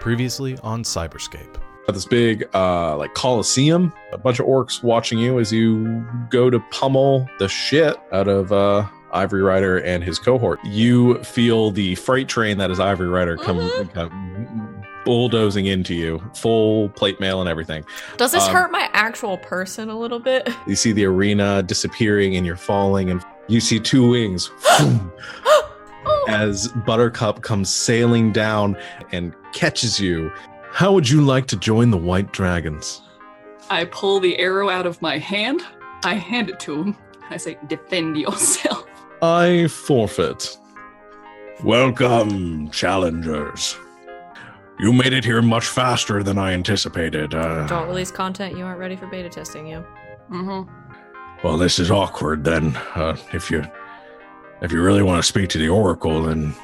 Previously on Cyberscape. Got this big uh like coliseum a bunch of orcs watching you as you go to pummel the shit out of uh ivory rider and his cohort you feel the freight train that is ivory rider come, Mhm. come bulldozing into you full plate mail and everything Does this Um, hurt my actual person a little bit? you see the arena disappearing and you're falling and you see two wings Oh, as buttercup comes sailing down and catches you how would you like to join the white dragons I pull the arrow out of my hand. I hand it to him. I say, defend yourself. I forfeit. Welcome, challengers. You made it here much faster than I anticipated. Uh, Don't release content you aren't ready for beta testing you. Mm-hmm. well, this is awkward then. Uh, if you if you really want to speak to the oracle, then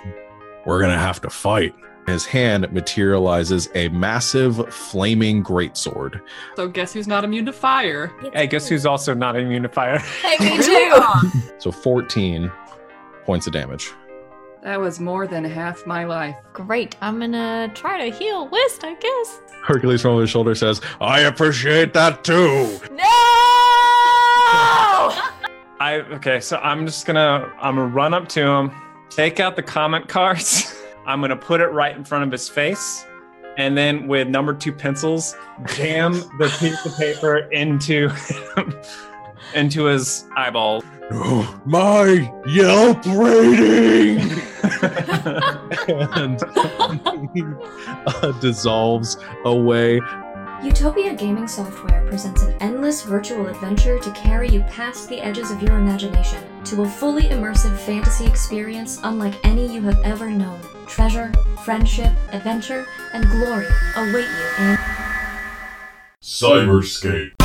we're gonna have to fight. His hand materializes a massive flaming greatsword. So guess who's not immune to fire? I guess who's also not immune to fire. Hey, me too! So 14 points of damage. That was more than half my life. Great. I'm gonna try to heal Wist, I guess. Hercules from over his shoulder says, I appreciate that too. No! I okay, so I'm just gonna I'm gonna run up to him, take out the comment cards. I'm gonna put it right in front of his face, and then with number two pencils, jam the piece of paper into into his eyeball. Oh, my Yelp rating! and uh, dissolves away. Utopia Gaming Software presents an endless virtual adventure to carry you past the edges of your imagination to a fully immersive fantasy experience unlike any you have ever known. Treasure, friendship, adventure, and glory await you in Cyberscape.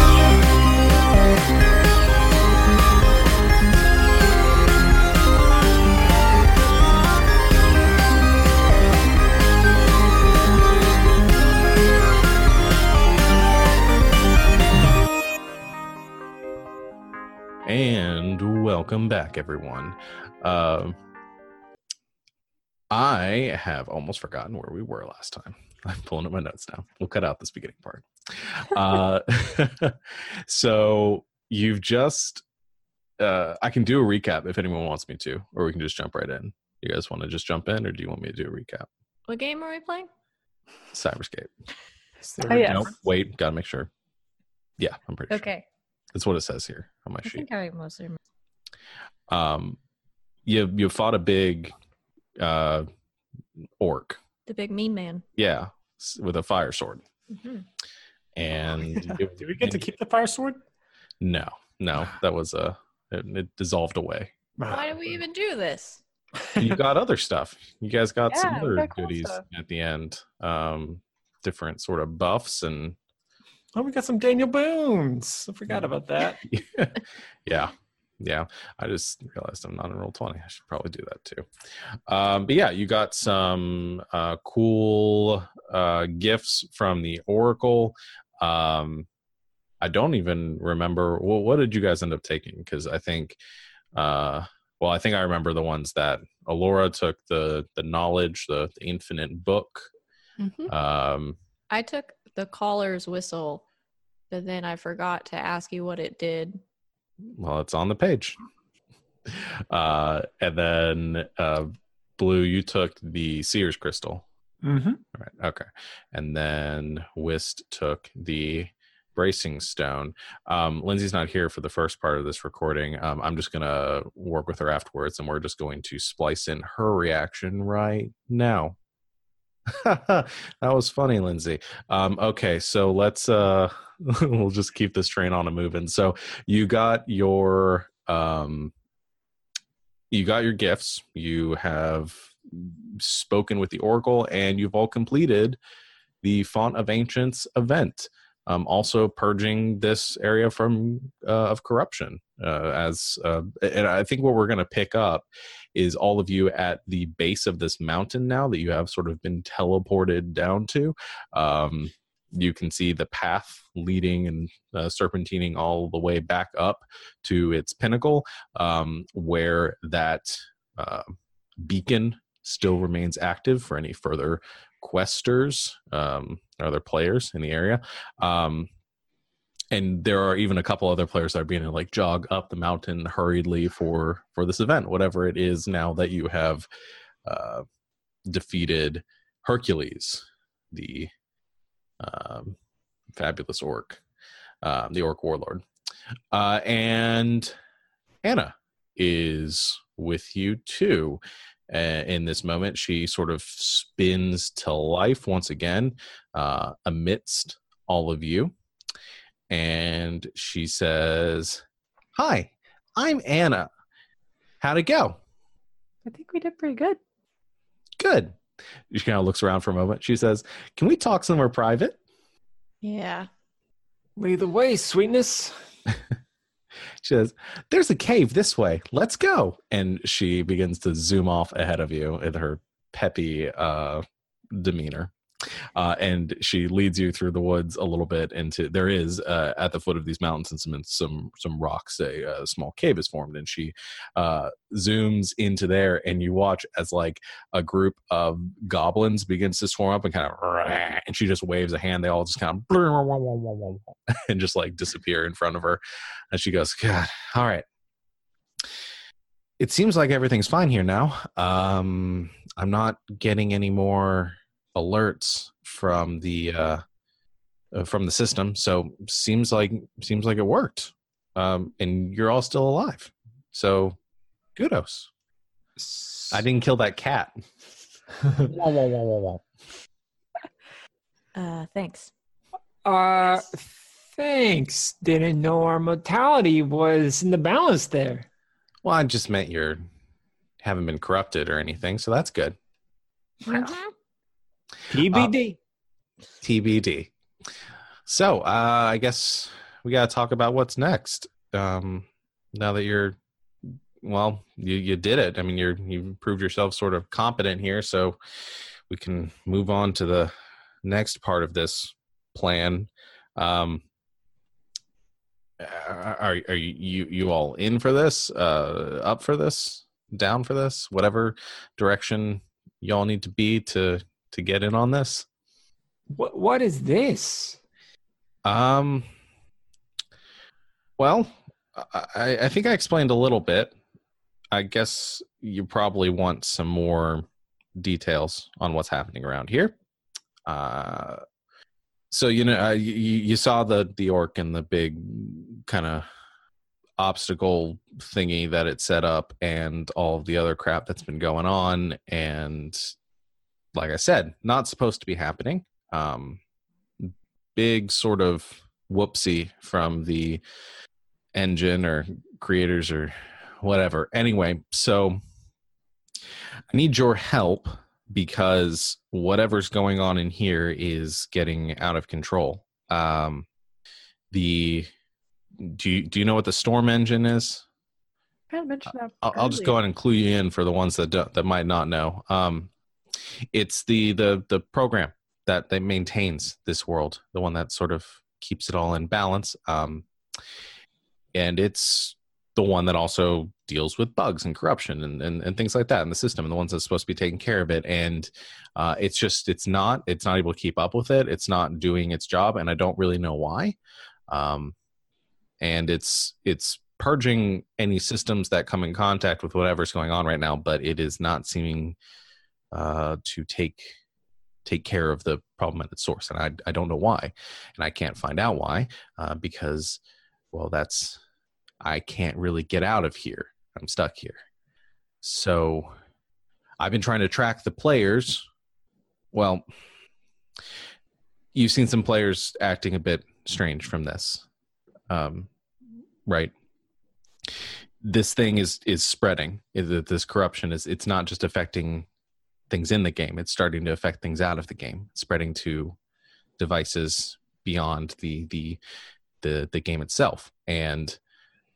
And welcome back, everyone. Um, I have almost forgotten where we were last time. I'm pulling up my notes now. We'll cut out this beginning part. Uh, so you've just, uh, I can do a recap if anyone wants me to, or we can just jump right in. You guys want to just jump in, or do you want me to do a recap? What game are we playing? Cyberscape. Oh, yes. Nope. Wait, gotta make sure. Yeah, I'm pretty sure. Okay. That's what it says here on my I sheet. think I mostly remember. um you you fought a big uh orc The big mean man. yeah with a fire sword hmm and Yeah. it- Do we get to keep the fire sword? no no that was a it, it dissolved away Why do we even do this? you got other stuff you guys got some Yeah, we other got cool goodies stuff. at the end um different sort of buffs and Oh, we got some Daniel Boone's. I forgot about that. yeah. Yeah. I just realized i'm not in Roll20 i should probably do that too. Um but yeah you got some uh cool uh gifts from the oracle. Um i don't even remember well what did you guys end up taking? Because i think uh well i think i remember the ones that alora took the the knowledge the, the infinite book. Mhm. um I took the caller's whistle, but then I forgot to ask you what it did. well it's on the page. Uh and then uh blue you took the seer's crystal. Mm-hmm. right okay. And then Wist took the bracing stone. Um lindsay's not here for the first part of this recording. Um i'm just gonna work with her afterwards and we're just going to splice in her reaction right now that was funny lindsay. Um okay so let's uh we'll just keep this train on a moving. So you got your um you got your gifts. You have spoken with the oracle and you've all completed the font of ancients event um, also purging this area from uh, of corruption uh, as uh, and i think what we're going to pick up is all of you at the base of this mountain now that you have sort of been teleported down to um, you can see the path leading and uh, serpentining all the way back up to its pinnacle um, where that uh, beacon still remains active for any further questers, um, or other players in the area. Um, and there are even a couple other players that are being like jog up the mountain hurriedly for for this event, whatever it is. Now that you have uh, defeated Hercules, the um, fabulous orc, uh, the orc warlord, uh, and Anna is with you too. Uh, in this moment, she sort of spins to life once again uh, amidst all of you. And she says, Hi, I'm Anna. How'd it go? I think we did pretty good. Good. She kind of looks around for a moment. She says, Can we talk somewhere private? Yeah. Lead the way, sweetness. She says, There's a cave this way. Let's go. And she begins to zoom off ahead of you in her peppy uh, demeanor. Uh, and she leads you through the woods a little bit into there is uh, at the foot of these mountains and some some some rocks a, a small cave is formed. And she uh, zooms into there and you watch as like a group of goblins begins to swarm up and kind of and she just waves a hand. They all just kind of and just like disappear in front of her. And she goes god all right. It seems like everything's fine here now. Um i'm not getting any more alerts from the uh, uh from the system so seems like seems like it worked um and you're all still alive so kudos i didn't kill that cat Wah, wah, wah, wah, wah. Uh, thanks. Uh, thanks. Didn't know our mortality was in the balance there. well i just meant you're haven't been corrupted or anything so that's good Mhm. TBD. TBD. So, uh, I guess we got to talk about what's next. Um, now that you're, well, you you did it. I mean, you're you've proved yourself sort of competent here, so we can move on to the next part of this plan. Um, are are you you, you all in for this? Uh, up for this? Down for this? Whatever direction y'all need to be to to get in on this. what what is this? Um. Well, I, I think I explained a little bit. I guess you probably want some more details on what's happening around here. Uh, so you know, uh, you, you saw the the orc and the big kind of obstacle thingy that it set up, and all of the other crap that's been going on. And like I said, not supposed to be happening. Um, big sort of whoopsie from the engine or creators or whatever. Anyway, so I need your help because whatever's going on in here is getting out of control. Um, the do you do you know what the storm engine is? Of mentioned that. I'll, I'll just go ahead and clue you in for the ones that don't, that might not know. Um, it's the the the program that that maintains this world, the one that sort of keeps it all in balance. Um, and it's the one that also deals with bugs and corruption and, and, and things like that in the system and the ones that's supposed to be taking care of it and uh, it's just it's not it's not able to keep up with it it's not doing its job and i don't really know why um, and it's it's purging any systems that come in contact with whatever's going on right now but it is not seeming uh, to take take care of the problem at its source. And i, I don't know why. And i can't find out why uh, because well that's i can't really get out of here. I'm stuck here. So i've been trying to track the players. Well you've seen some players acting a bit strange from this um, right? This thing is is spreading. Is that this corruption is it's not just affecting things in the game. It's starting to affect things out of the game. Spreading to devices beyond the the the, the game itself. And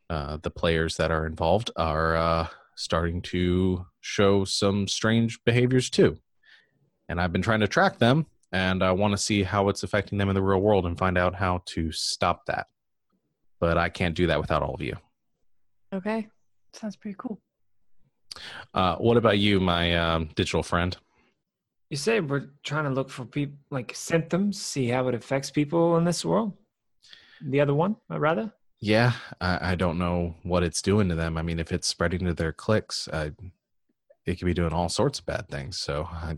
uh, the players that are involved are uh, starting to show some strange behaviors too. And i've been trying to track them and i want to see how it's affecting them in the real world and find out how to stop that. But i can't do that without all of you. Okay. Sounds pretty cool. Uh, what about you my um, digital friend You say we're trying to look for people like symptoms, see how it affects people in this world. The other one, uh, rather. Yeah, I, I don't know what it's doing to them. I mean, if it's spreading to their clicks, uh, it could be doing all sorts of bad things. So, I,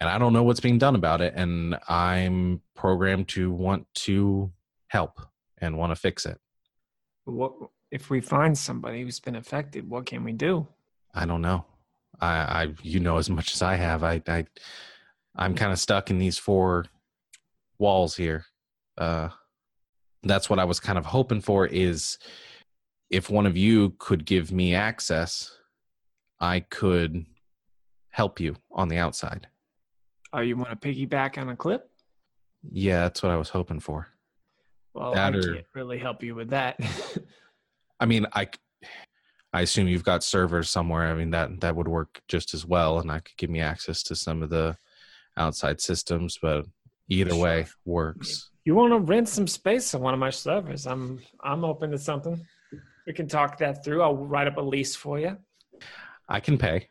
and I don't know what's being done about it. And I'm programmed to want to help and want to fix it. What if we find somebody who's been affected? What can we do? I don't know. I, I you know as much as I have. I, I I'm kind of stuck in these four walls here. Uh, that's what I was kind of hoping for. Is if one of you could give me access, I could help you on the outside. Oh, you want to piggyback on a clip? Yeah, that's what I was hoping for. Well, That I or- can't really help you with that. I mean, I I assume you've got servers somewhere. I mean that that would work just as well, and that could give me access to some of the outside systems. But either way works. you want to rent some space on one of my servers? I'm I'm open to something. We can talk that through. I'll write up a lease for you. I can pay.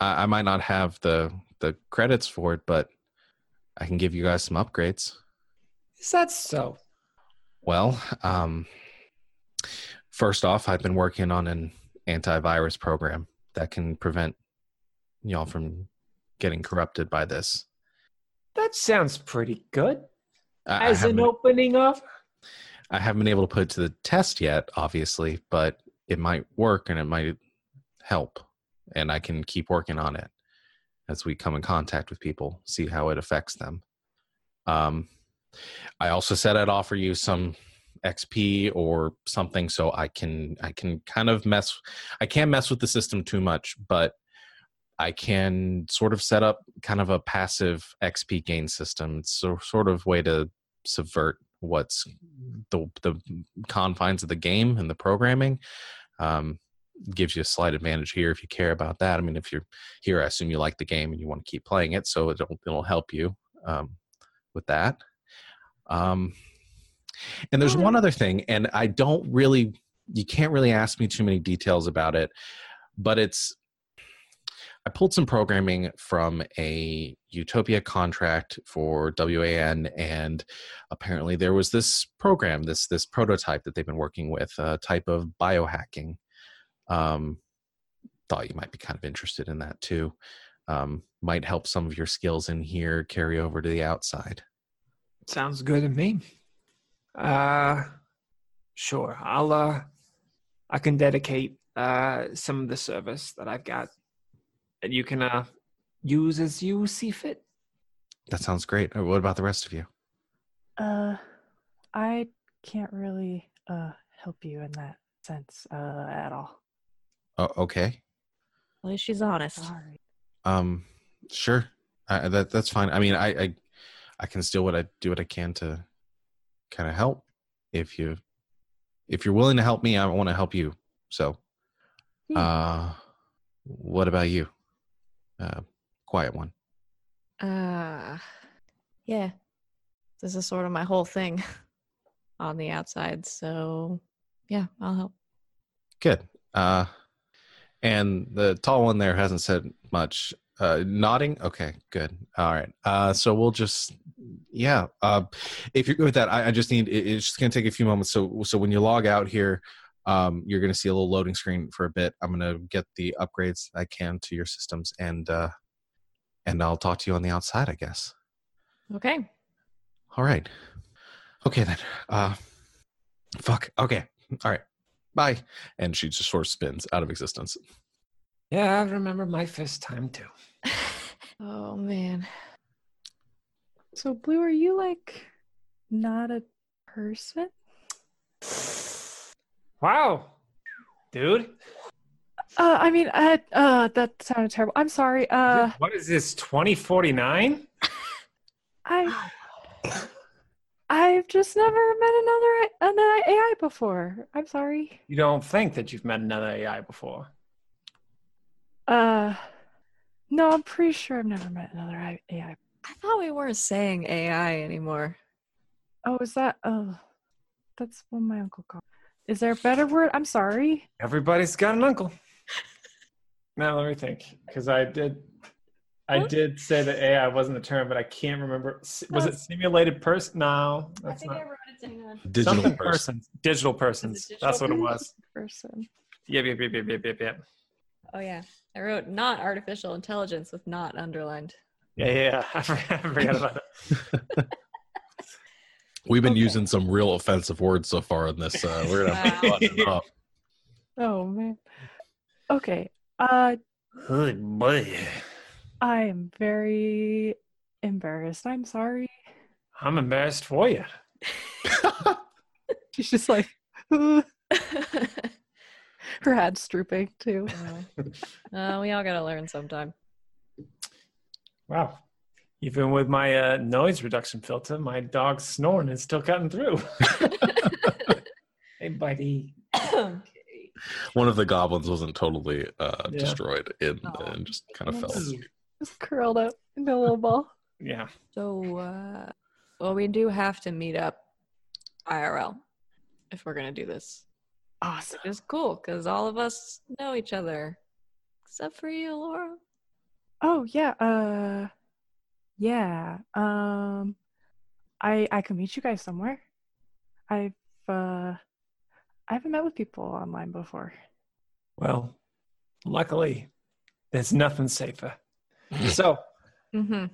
I, I might not have the the credits for it, but I can give you guys some upgrades. Is that so? Well, um, first off, I've been working on an antivirus program that can prevent y'all from getting corrupted by this. That sounds pretty good. I, I As an opening offer. I haven't been able to put it to the test yet, obviously, but it might work and it might help. And I can keep working on it as we come in contact with people, see how it affects them. Um, I also said I'd offer you some XP or something so I can I can kind of mess I can't mess with the system too much, but I can sort of set up kind of a passive XP gain system. It's a sort of way to subvert what's the the confines of the game and the programming. Um, gives you a slight advantage here if you care about that. I mean, if you're here, I assume you like the game and you want to keep playing it, so it'll it'll help you um, with that. Um, and there's one other thing, and I don't really, you can't really ask me too many details about it, but it's I pulled some programming from a Utopia contract for WAN, and apparently there was this program, this this prototype that they've been working with, a type of biohacking. Um, thought you might be kind of interested in that too. Um, might help some of your skills in here carry over to the outside. Sounds good to me. Uh sure. I'll uh I can dedicate uh some of the service that I've got that you can uh use as you see fit. That sounds great. Uh, What about the rest of you? Uh, I can't really uh help you in that sense uh at all. Oh, okay. At least she's honest. Sorry. Um, sure. I, that that's fine. I mean, I, I I can still what I do what I can to kind of help. If you if you're willing to help me, I want to help you. So, Hmm. uh, what about you? Uh, quiet one. Uh, yeah. This is sort of my whole thing on the outside. So, yeah, I'll help. Good. Uh, and the tall one there hasn't said much. Uh, nodding. Okay, good. All right. Uh, so we'll just, yeah. Uh, if you're good with that, I, I just need. It, it's just gonna take a few moments. So, so when you log out here, um, you're gonna see a little loading screen for a bit. I'm gonna get the upgrades I can to your systems, and uh, and I'll talk to you on the outside, I guess. Okay. All right. Okay then. Uh, fuck. Okay. All right. Bye. And she just sort of spins out of existence. Yeah, I remember my first time too. Oh, man. So, Blue, are you like not a person? Wow. Dude. Uh, I mean, uh, uh, that sounded terrible. I'm sorry. Uh, what is this, 2049? I, I've just never met another another AI before. I'm sorry. You don't think that you've met another AI before? Uh, no, I'm pretty sure I've never met another I- AI. I thought we weren't saying AI anymore. Oh, is that? Oh, that's what my uncle called. Is there a better word? I'm sorry. Everybody's got an uncle. now let me think, because I did. I did say that AI wasn't the term, but I can't remember. S- Was it simulated person? No, that's not. wrote it down. Digital Something person. persons. Digital persons. digital That's what it was. Person. Yep, yep, yep, yep, yep, yep, yep. Oh yeah, I wrote not artificial intelligence with not underlined. Yeah, yeah, yeah. I forgot, about that. We've been Okay. using some real offensive words so far in this. Uh, we're gonna have to Wow. button up. Oh man. Okay. Uh Good boy. I am very embarrassed. I'm sorry. I'm embarrassed for you. She's just like her head's drooping too. uh, we all gotta learn sometime. Wow. Even with my uh, noise reduction filter, my dog's snoring is still cutting through. hey, buddy. One of the goblins wasn't totally uh, Yeah. destroyed in, Aw. and just kind of fell asleep. Just curled up into a little ball. Yeah. so, uh, well, we do have to meet up IRL if we're gonna do this. Awesome. Which is cool because all of us know each other, except for you, Laura. Oh yeah. Uh yeah. Um I I can meet you guys somewhere. I've uh I haven't met with people online before. Well, luckily, there's nothing safer. so Mm-hmm.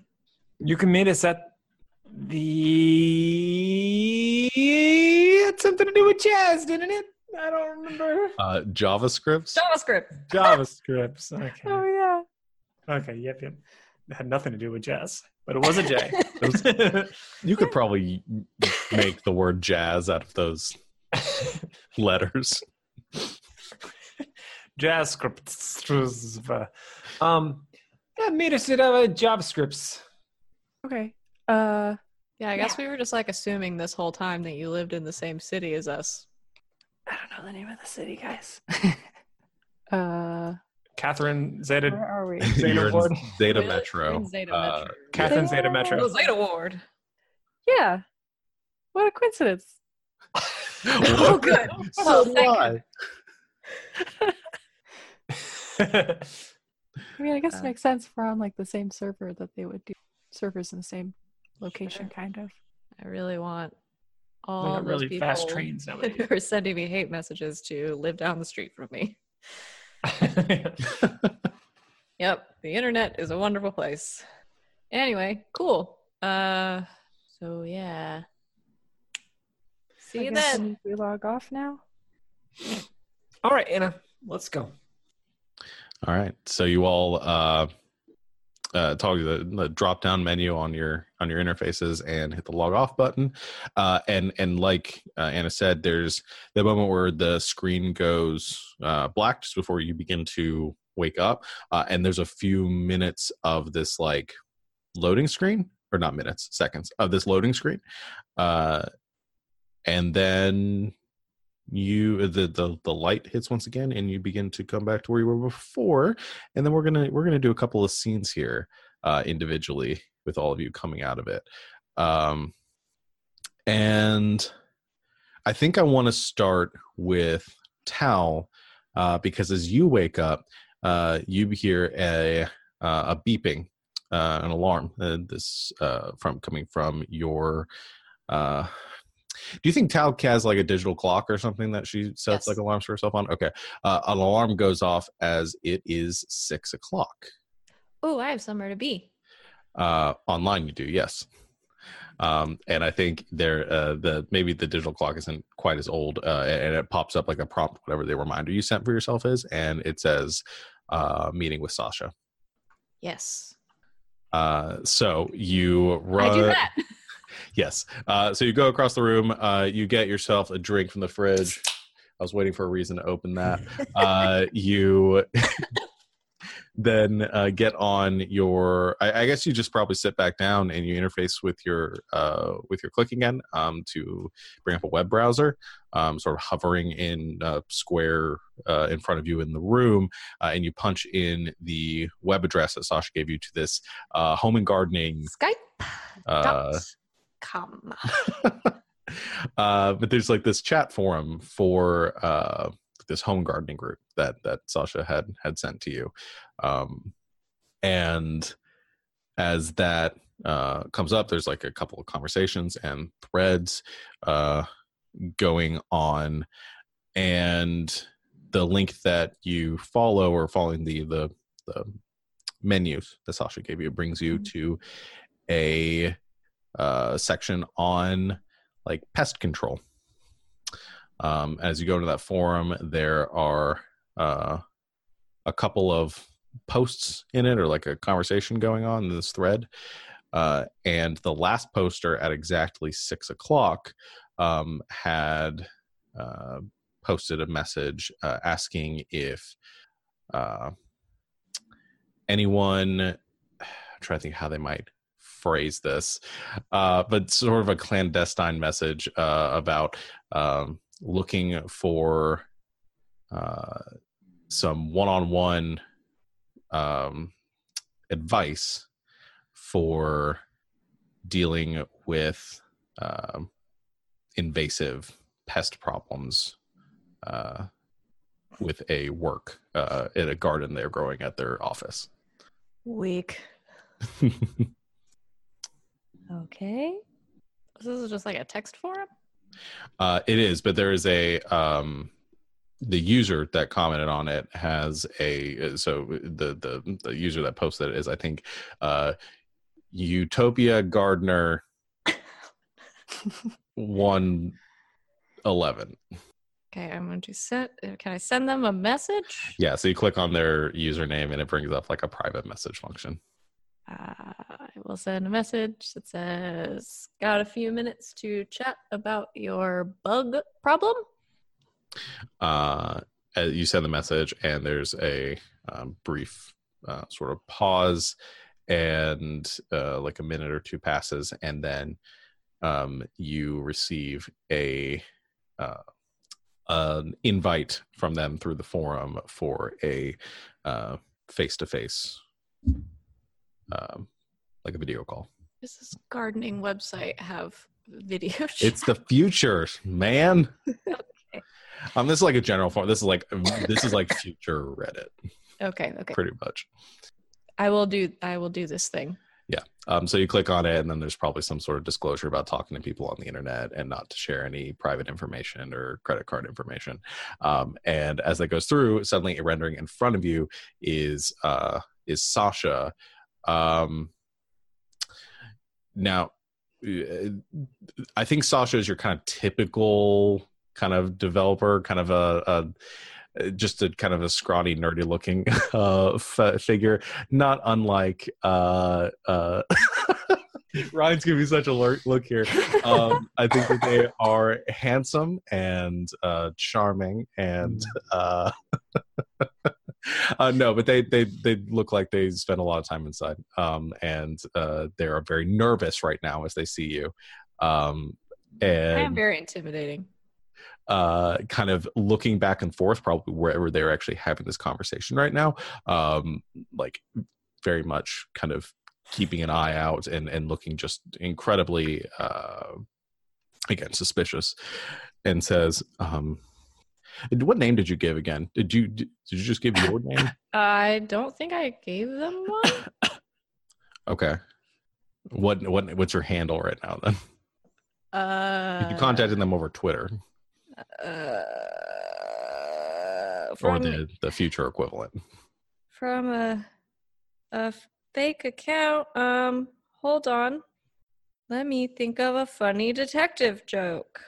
you can meet us at the. It had something to do with jazz, didn't it? I don't remember. Uh, JavaScript. JavaScript. JavaScript. Okay. Oh yeah. Okay. Yep. Yep. It had nothing to do with jazz, but it was a J. You could probably make the word jazz out of those letters. JavaScript. Um, yeah, meet us at uh, JavaScripts. Okay. Uh Yeah, I guess we were just like assuming this whole time that you lived in the same city as us. I don't know the name of the city, guys. uh Catherine Zeta. where are we? Zeta Ward. Zeta Really? Metro. Zeta Uh, Metro. Catherine Zeta Metro. Oh, Zeta Ward. Yeah. What a coincidence. Oh, good. So Oh, do thank I. I mean, I guess Uh, it makes sense if we're on like the same server that they would do servers in the same location, kind of. I really want We all got those really people fast trains nowadays. who are sending me hate messages to live down the street from me. Yep, the internet is a wonderful place. Anyway, cool. Uh, so yeah. See I you then. we log off now. All right, Anna, let's go. All right. So you all uh, uh, talk to the, the drop down menu on your on your interfaces and hit the log off button. Uh, and and like uh, Anna said, there's the moment where the screen goes uh, black just before you begin to wake up, uh, and there's a few minutes of this like loading screen, or not minutes, seconds of this loading screen, uh, and then you the, the the light hits once again and you begin to come back to where you were before. And then we're gonna we're gonna do a couple of scenes here uh individually with all of you coming out of it um and i think i want to start with tal uh because as you wake up uh you hear a uh, a beeping uh an alarm uh, this uh from coming from your uh do you think Tal has like a digital clock or something that she sets Yes. like alarms for herself on? Okay. Uh, an alarm goes off as it is six o'clock. Oh, I have somewhere to be. Uh, online, you do, yes. Um, and I think there, uh, the maybe the digital clock isn't quite as old, uh, and it pops up like a prompt, whatever the reminder you sent for yourself is, and it says uh, meeting with Sasha. Yes. Uh, so you run. I do that. Yes. Uh, so you go across the room. Uh, you get yourself a drink from the fridge. I was waiting for a reason to open that. Uh, you then uh, get on your. I, I guess you just probably sit back down and you interface with your uh, with your click again um, to bring up a web browser. Um, sort of hovering in a square uh, in front of you in the room, uh, and you punch in the web address that Sasha gave you to this uh, home and gardening. Skype. Uh, com. uh, but there's like this chat forum for uh, this home gardening group that that Sasha had had sent to you, um, and as that uh, comes up, there's like a couple of conversations and threads uh, going on, and the link that you follow or following the the, the menus that Sasha gave you brings you Mhm. to a uh, section on like pest control. Um, as you go into that forum, there are uh, a couple of posts in it or like a conversation going on in this thread. Uh, and the last poster at exactly six o'clock um, had uh, posted a message uh, asking if uh, anyone, I'm trying to think how they might phrase this, uh, but sort of a clandestine message uh, about um, looking for uh, some one-on-one um, advice for dealing with um, invasive pest problems uh, with a work uh, in a garden they're growing at their office. Weak. Okay. This is just like a text forum? Uh, it is, but there is a um, the user that commented on it has a so the the the user that posted it is I think uh, Utopia Gardener one eleven. Okay, I'm going to send. Can I send them a message? Yeah, so you click on their username and it brings up like a private message function. I will send a message that says, "Got a few minutes to chat about your bug problem." uh, uh, you send the message and there's a um, brief uh, sort of pause and uh, like a minute or two passes and then um, you receive a uh, an invite from them through the forum for a uh, face-to-face um, like a video call Does this gardening website have video? it's the future man okay. um this is like a general form this is like this is like future reddit okay. Okay. pretty much I will do. I will do this thing. Yeah. Um, so you click on it, and then there's probably some sort of disclosure about talking to people on the internet and not to share any private information or credit card information. Um, and as that goes through, suddenly a rendering in front of you is uh, is Sasha. Um, now, uh, I think Sasha is your kind of typical kind of developer, kind of a, a just a kind of a scrawny, nerdy looking uh, f- figure, not unlike uh, uh, Ryan's giving me such a look here. Um, I think that they are handsome and uh, charming, and uh, no, but they they they look like they spend a lot of time inside, um, and uh, they are very nervous right now as they see you, um, I am and very intimidating. uh, kind of looking back and forth, probably wherever they're actually having this conversation right now, um, like very much kind of keeping an eye out and and looking just incredibly uh, again suspicious, and says, um, "What name did you give again? Did you did you just give your name? I don't think I gave them one. Okay. What what what's your handle right now then? Uh, you contacted them over Twitter Uh, or the the future equivalent. from a a fake account. Um, hold on. Let me think of a funny detective joke.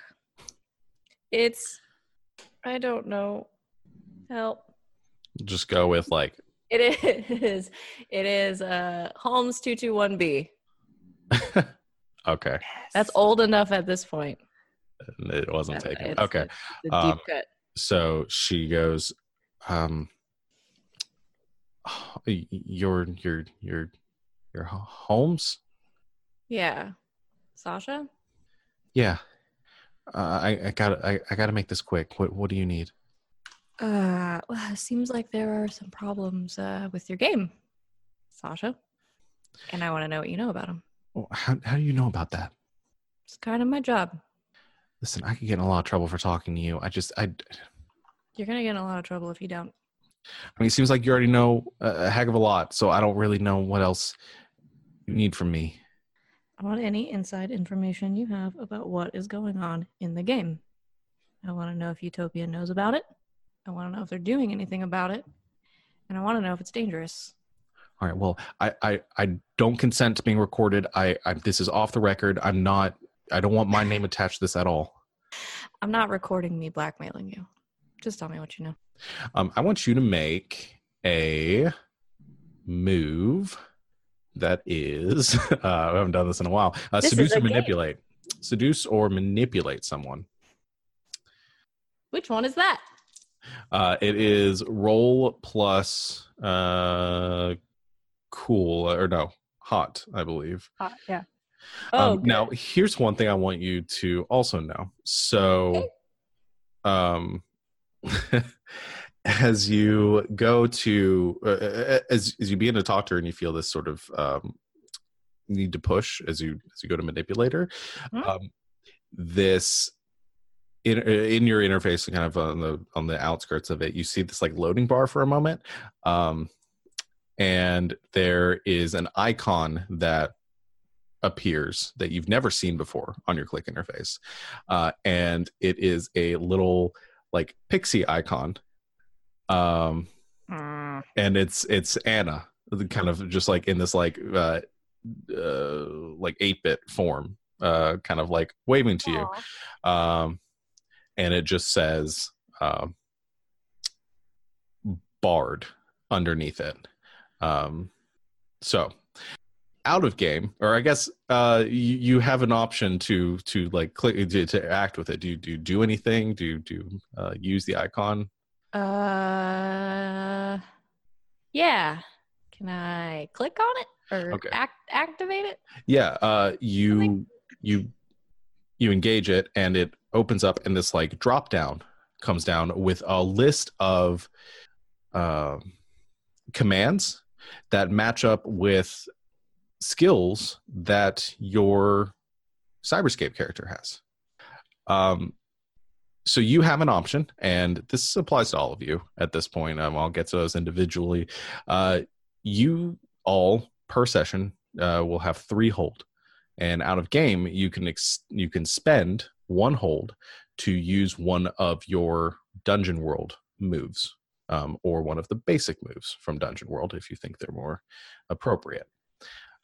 It's I don't know. Help. Just go with like It is. It is uh Holmes 221B. okay. That's old enough at this point. It wasn't taken. it's- Okay. it's the deep Um, cut. So she goes, um, "Oh, y- your your your your Ho- Holmes? Yeah. Sasha? Yeah. Uh, I I got I, I got to make this quick. What what do you need? Uh, well, it seems like there are some problems uh, with your game, Sasha. And I want to know what you know about them. Well, How how do you know about that? It's kind of my job. Listen, I could get in a lot of trouble for talking to you. I just I You're to get in a lot of trouble if you don't. I mean, it seems like you already know a heck of a lot, so I don't really know what else you need from me? I want any inside information you have about what is going on in the game. I want to know if Utopia knows about it. I want to know if they're doing anything about it. And I want to know if it's dangerous. All right. Well, I, I, I don't consent to being recorded. I, I, this is off the record. I'm not. I don't want my name attached to this at all. I'm not recording me blackmailing you. Just tell me what you know. Um, I want you to make a move that is. Uh, I haven't done this in a while. Uh, seduce or game. manipulate. Seduce or manipulate someone. Which one is that? Uh, it is roll plus uh, cool or no hot, I believe. Uh, yeah. Oh, um, now here's one thing I want you to also know. So, um, as you go to uh, as as you begin to talk to her and you feel this sort of um, need to push as you as you go to manipulator, Mhm. um, this in in your interface, kind of on the on the outskirts of it, you see this like loading bar for a moment, um, and there is an icon that appears that you've never seen before on your click interface, uh, and it is a little like pixie icon, um, Mm, and it's it's Anna, kind of just like in this like uh, uh, like eight bit form, uh, kind of like waving to you um, and it just says um, Bard underneath it. Um, so out of game, or I guess uh, you, you have an option to to like click to, to act with it. Do you do you do anything? Do you do uh, use the icon? Uh, yeah. Can I click on it or Okay. act activate it? Yeah, uh, you you you engage it, and it opens up, and this like drop down comes down with a list of um commands that match up with skills that your cyberscape character has. Um, so you have an option, and this applies to all of you at this point. Um, I'll get to those individually. Uh, you all per session uh, will have three hold, and out of game you can ex- you can spend one hold to use one of your dungeon world moves um, or one of the basic moves from dungeon world if you think they're more appropriate.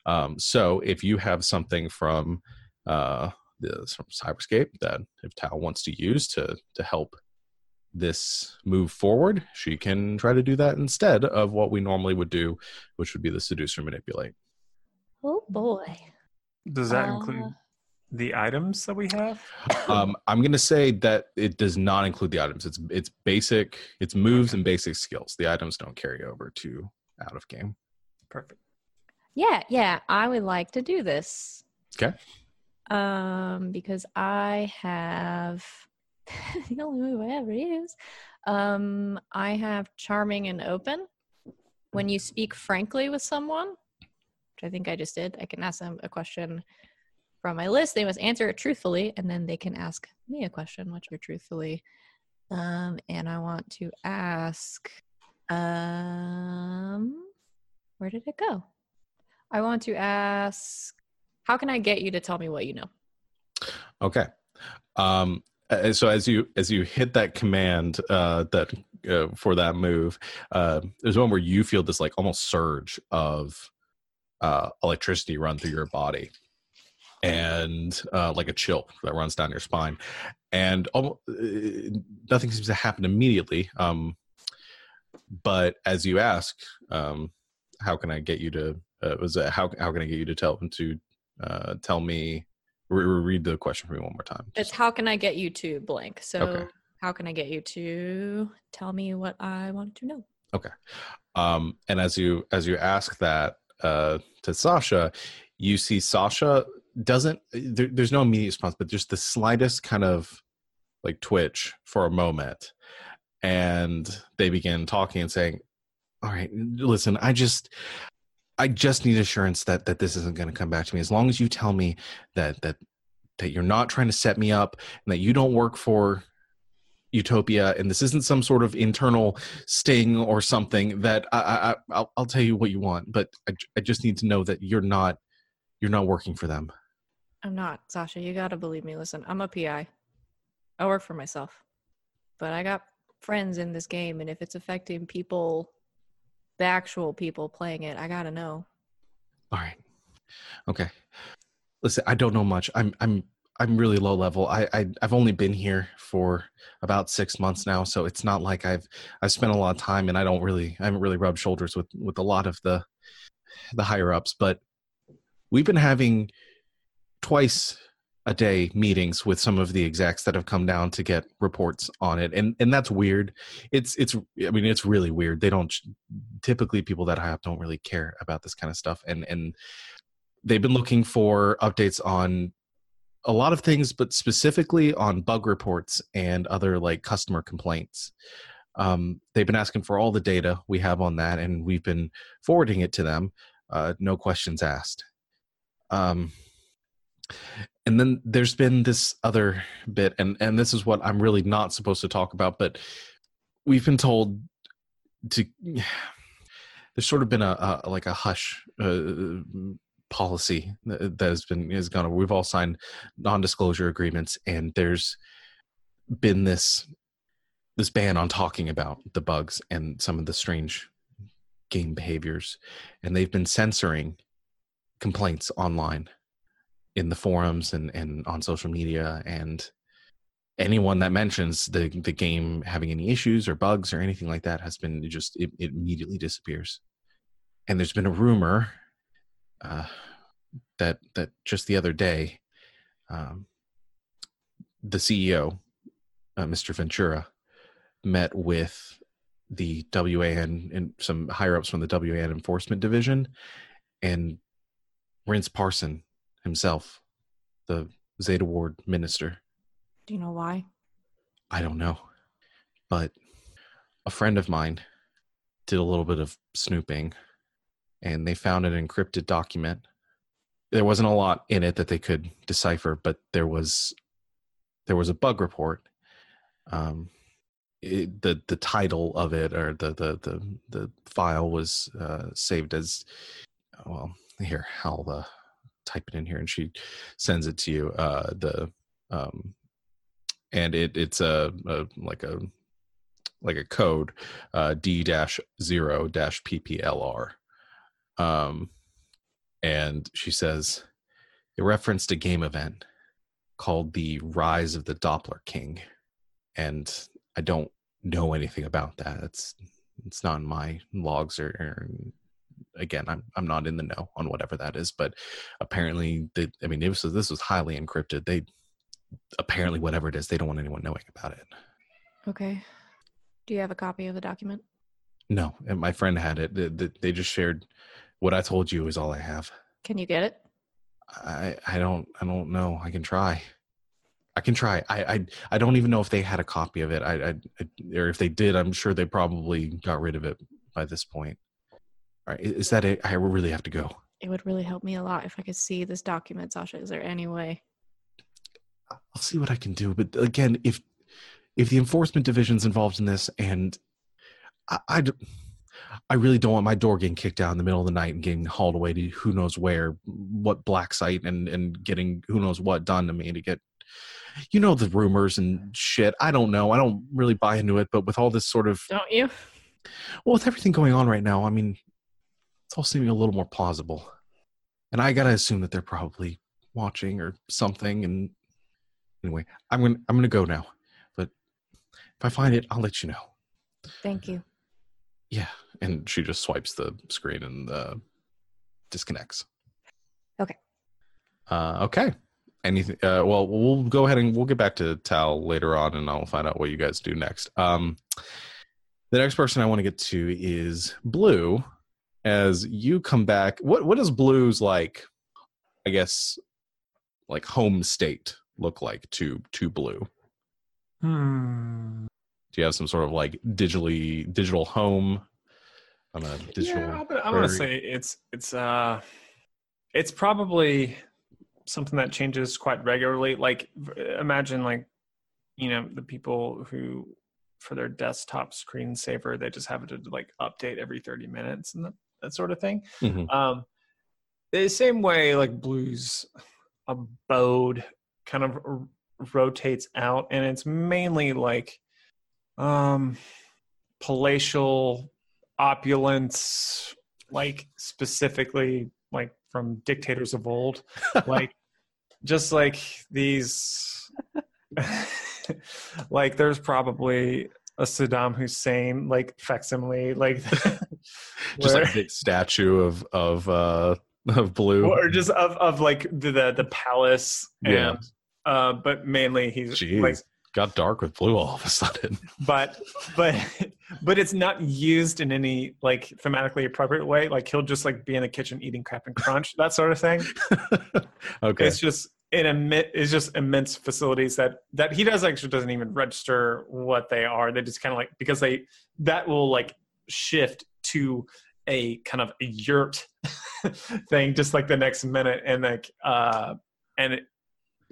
Um, so if you have something from uh, the from Cyberscape that if Tal wants to use to to help this move forward, she can try to do that instead of what we normally would do, which would be the seduce or manipulate. Oh boy. Does that Uh, include the items that we have? Um, I'm going to say that it does not include the items. It's it's basic. It's moves and basic skills. The items don't carry over to out of game. Perfect. Yeah, yeah. I would like to do this. Okay. Um, because I have the only move I ever use. Um, I have charming and open. When you speak frankly with someone, which I think I just did, I can ask them a question from my list. They must answer it truthfully, and then they can ask me a question, which are truthfully. Um, and I want to ask, um, where did it go? I want to ask, how can I get you to tell me what you know? Okay. Um, uh, so as you as you hit that command uh, that uh, for that move, uh, there's one where you feel this like almost surge of uh, electricity run through your body, and uh, like a chill that runs down your spine, and almost, nothing seems to happen immediately. Um, but as you ask, um, how can I get you to? Uh, was it how how can I get you to tell to uh, tell me? Re- re- read the question for me one more time. It's how can I get you to blank? So Okay. how can I get you to tell me what I want to know? Okay. Um, and as you as you ask that uh, to Sasha, you see Sasha doesn't. There, there's no immediate response, but just the slightest kind of like twitch for a moment, and they begin talking and saying, "All right, listen, I just." I just need assurance that that this isn't going to come back to me. As long as you tell me that that that you're not trying to set me up and that you don't work for Utopia and this isn't some sort of internal sting or something that I, I, I I'll, I'll tell you what you want, but I, I just need to know that you're not You're not working for them. I'm not, Sasha. You gotta believe me. Listen, I'm a PI. I work for myself. But I got friends in this game, and if it's affecting people, the actual people playing it, I gotta know. All right. Okay. Listen, I don't know much. I'm I'm I'm really low level. I, I I've only been here for about six months now, so it's not like I've I've spent a lot of time, and I don't really I haven't really rubbed shoulders with with a lot of the the higher ups. But we've been having twice a day meetings with some of the execs that have come down to get reports on it. And and that's weird. It's it's i mean it's really weird. They don't typically people that high up don't really care about this kind of stuff. And and they've been looking for updates on a lot of things but specifically on bug reports and other like customer complaints. Um, they've been asking for all the data we have on that and we've been forwarding it to them uh, no questions asked. Um, and then there's been this other bit and and this is what i'm really not supposed to talk about but we've been told to there's sort of been a, a like a hush uh, policy that has been has gone over. we've all signed non-disclosure agreements and there's been this this ban on talking about the bugs and some of the strange game behaviors and they've been censoring complaints online in the forums and, and on social media and anyone that mentions the the game having any issues or bugs or anything like that has been just it, it immediately disappears. And there's been a rumor uh, that that just the other day um, the ceo uh, mr ventura met with the wan and some higher ups from the wan enforcement division and Rince Parson himself, the Zeta Ward minister. Do you know why? I don't know. But a friend of mine did a little bit of snooping and they found an encrypted document. There wasn't a lot in it that they could decipher, but there was there was a bug report. Um, it, the the title of it or the the the, the file was uh, saved as well. Here, I'll uh, type it in here and she sends it to you uh the um and it it's a, a like a like a code uh d dash zero dash pplr um and she says it referenced a game event called the rise of the doppler king and i don't know anything about that. It's it's not in my logs or, or again, I'm I'm not in the know on whatever that is, but apparently, they, I mean, it was this was highly encrypted. They apparently whatever it is, they don't want anyone knowing about it. Okay. Do you have a copy of the document? No, and my friend had it. They, they just shared what I told you is all I have. Can you get it? I I don't I don't know. I can try. I can try. I, I I don't even know if they had a copy of it. I, I, or if they did, I'm sure they probably got rid of it by this point. All right, is that it? I really have to go. It would really help me a lot if I could see this document, Sasha. Is there any way? I'll see what I can do. But again, if if the enforcement division's involved in this, and I, I, I really don't want my door getting kicked down in the middle of the night and getting hauled away to who knows where, what black site, and and getting who knows what done to me to get, you know, the rumors and shit. I don't know. I don't really buy into it. But with all this sort of, don't you? Well, with everything going on right now, I mean, it's all seeming a little more plausible. And I gotta assume that they're probably watching or something. And anyway, I'm gonna I'm gonna go now. But if I find it, I'll let you know. Thank you. Yeah, and she just swipes the screen and uh, disconnects. Okay. Uh, okay. Anything? Uh, well, we'll go ahead and we'll get back to Tal later on, and I'll find out what you guys do next. Um, the next person I want to get to is Blue, as you come back what what does blues like i guess like home state look like to to blue Hmm. do you have some sort of like digitally digital home on a digital Yeah, gonna, I'm gonna say it's it's uh it's probably something that changes quite regularly. Like imagine like you know the people who for their desktop screensaver they just have it to like update every 30 minutes and that, sort of thing. Mhm. Um, the same way like blues abode kind of r- rotates out and it's mainly like um palatial opulence like specifically like from dictators of old like just like these like there's probably a Saddam Hussein like facsimile like just where- like a big statue of of uh of blue. or just of, of like the the, the palace and Yeah. uh but mainly he's Jeez. like got dark with blue all of a sudden. but but but it's not used in any like thematically appropriate way like he'll just like be in the kitchen eating crap and crunch that sort of thing okay. it's just in a it's just immense facilities that that he does actually doesn't even register what they are they just kind of like because they that will like shift to a kind of a yurt thing just like the next minute and like uh and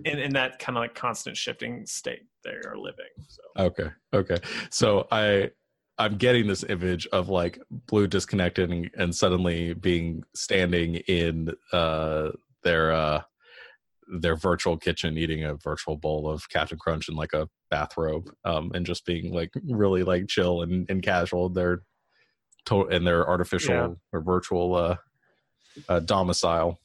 in, in that kind of like constant shifting state they are living so Okay. Okay. So I I'm getting this image of like blue disconnected and, and suddenly being standing in uh their uh their virtual kitchen eating a virtual bowl of Captain Crunch in like a bathrobe um and just being like really like chill and, and casual their to- in their artificial Yeah. or virtual uh, uh domicile.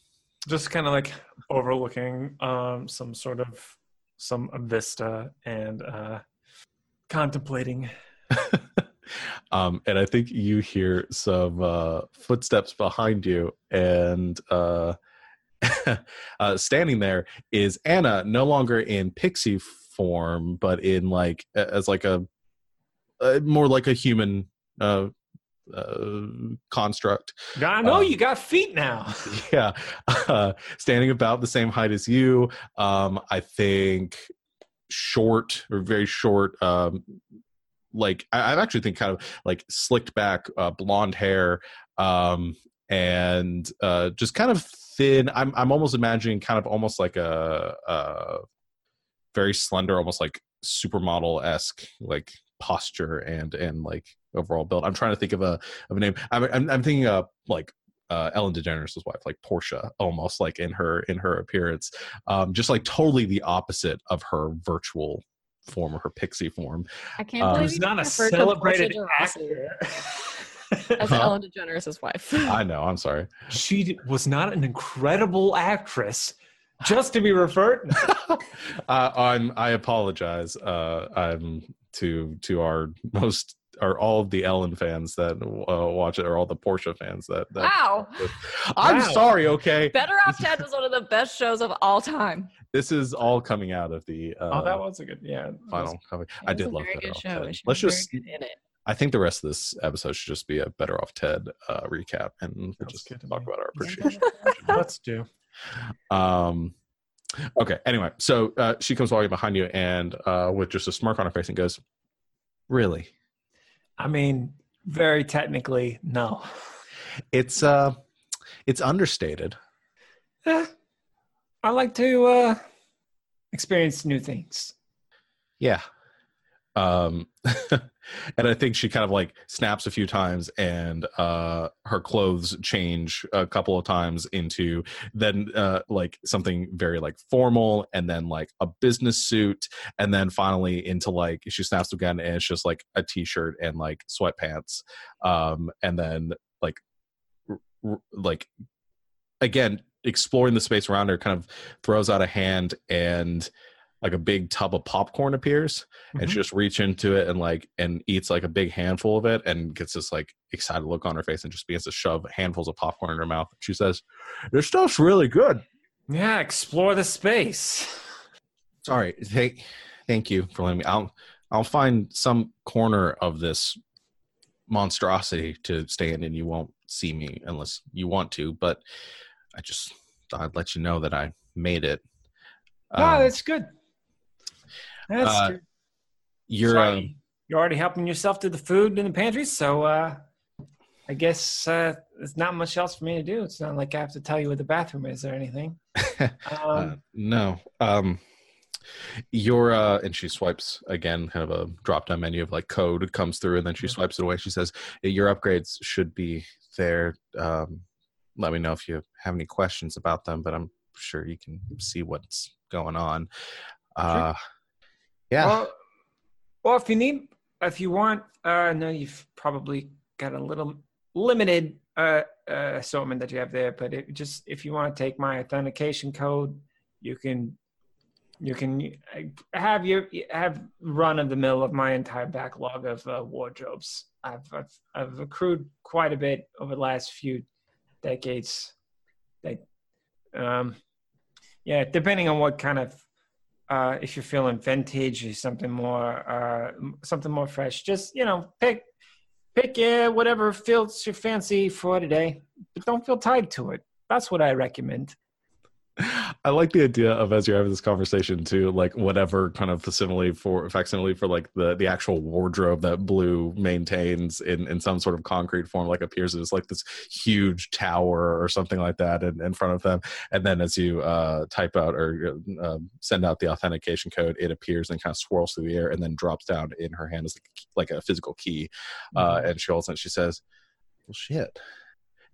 just kind of like overlooking um some sort of some vista and uh contemplating um, and I think you hear some uh, footsteps behind you, and uh, uh, standing there is Anna, no longer in pixie form, but in like as like a, uh more like a human uh, uh, construct. i know Um, you got feet now yeah uh, standing about the same height as you um i think short or very short um like i, I actually think kind of like slicked back uh, blonde hair um and uh just kind of thin. I'm i'm almost imagining kind of almost like a uh very slender almost like supermodel-esque like posture and and like overall build. I'm trying to think of a of a name. I'm i'm, I'm thinking of like uh, Ellen DeGeneres' wife, like Portia, almost like in her in her appearance, um, just like totally the opposite of her virtual form or her pixie form. I can't Um, believe who's you not a referred to celebrated Portia de Rossi actor as Huh? Ellen DeGeneres' wife. I know. I'm sorry. she was not an incredible actress just to be referred uh, I'm. I apologize. Uh, I'm to to our most or all of the Ellen fans that uh, watch it, or all the Portia fans that. that Wow. I'm Wow. sorry. Okay, Better Off Ted was one of the best shows of all time. this is all coming out of the uh, oh that was a good yeah that was- final. cover. I did love very Better good Off show. Ted. and she Let's was just. Very good in it. I think the rest of this episode should just be a Better Off Ted uh, recap, and we'll Sounds just good to talk me. about our Yeah, appreciation. let's do Um, okay. Anyway, so uh, she comes walking behind you and uh, with just a smirk on her face and goes, "Really? i mean very technically no It's uh, it's understated." Eh, i like to uh experience new things Yeah. Um, and I think she kind of like snaps a few times, and uh, her clothes change a couple of times into then uh, like something very like formal, and then like a business suit, and then finally into like she snaps again, and it's just like a t-shirt and like sweatpants, um, and then like r- like again exploring the space around her, kind of throws out a hand and like a big tub of popcorn appears and she just reach into it and like and eats like a big handful of it and gets this like excited look on her face and just begins to shove handfuls of popcorn in her mouth. She says this stuff's really good. Yeah explore the space. Sorry thank thank you for letting me i'll i'll find some corner of this monstrosity to stay in and you won't see me unless you want to but i just thought i'd let you know that i made it. No Um, that's good that's uh, good. you're um, you're already helping yourself to the food in the pantry, so uh, I guess uh, there's not much else for me to do. It's not like I have to tell you where the bathroom is or anything. Um, Uh, no. Um your uh and she swipes again, kind of a drop down menu of like code comes through and then she swipes it away. She says, Your upgrades should be there. Um let me know if you have any questions about them. But I'm sure you can see what's going on. Uh, yeah. Well, well, if you need, if you want, uh, I know you've probably got a little limited uh, uh, assortment that you have there, but it just if you want to take my authentication code, you can you can uh, have your have run of the mill of my entire backlog of uh, wardrobes. I've, I've I've accrued quite a bit over the last few decades. That, um, yeah, depending on what kind of uh, if you're feeling vintage or something more uh, something more fresh, just you know pick pick yeah whatever feels your fancy for today, but don't feel tied to it. That's what I recommend. I like the idea of as you're having this conversation too, like whatever kind of facsimile for facsimile for like the the actual wardrobe that Blue maintains in in some sort of concrete form, like appears as like this huge tower or something like that in, in front of them. And then as you uh, type out or uh, send out the authentication code, it appears and kind of swirls through the air and then drops down in her hand as like, like a physical key. Uh, and she holds it. And she says, "Well, shit.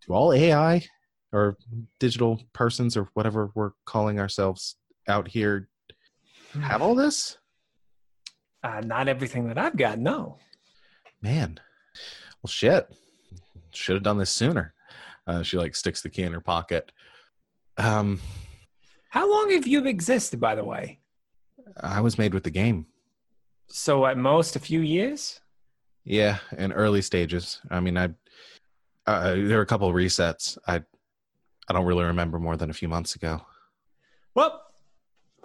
Do all AI or digital persons or whatever we're calling ourselves out here have all this? Uh, not everything that I've got, no. Man, well, shit. Should have done this sooner. Uh, she like sticks the key in her pocket. Um, How long have you existed, by the way? I was made with the game. So at most a few years. Yeah, in early stages. I mean, I uh, there were a couple of resets. I I don't really remember more than a few months ago. Well,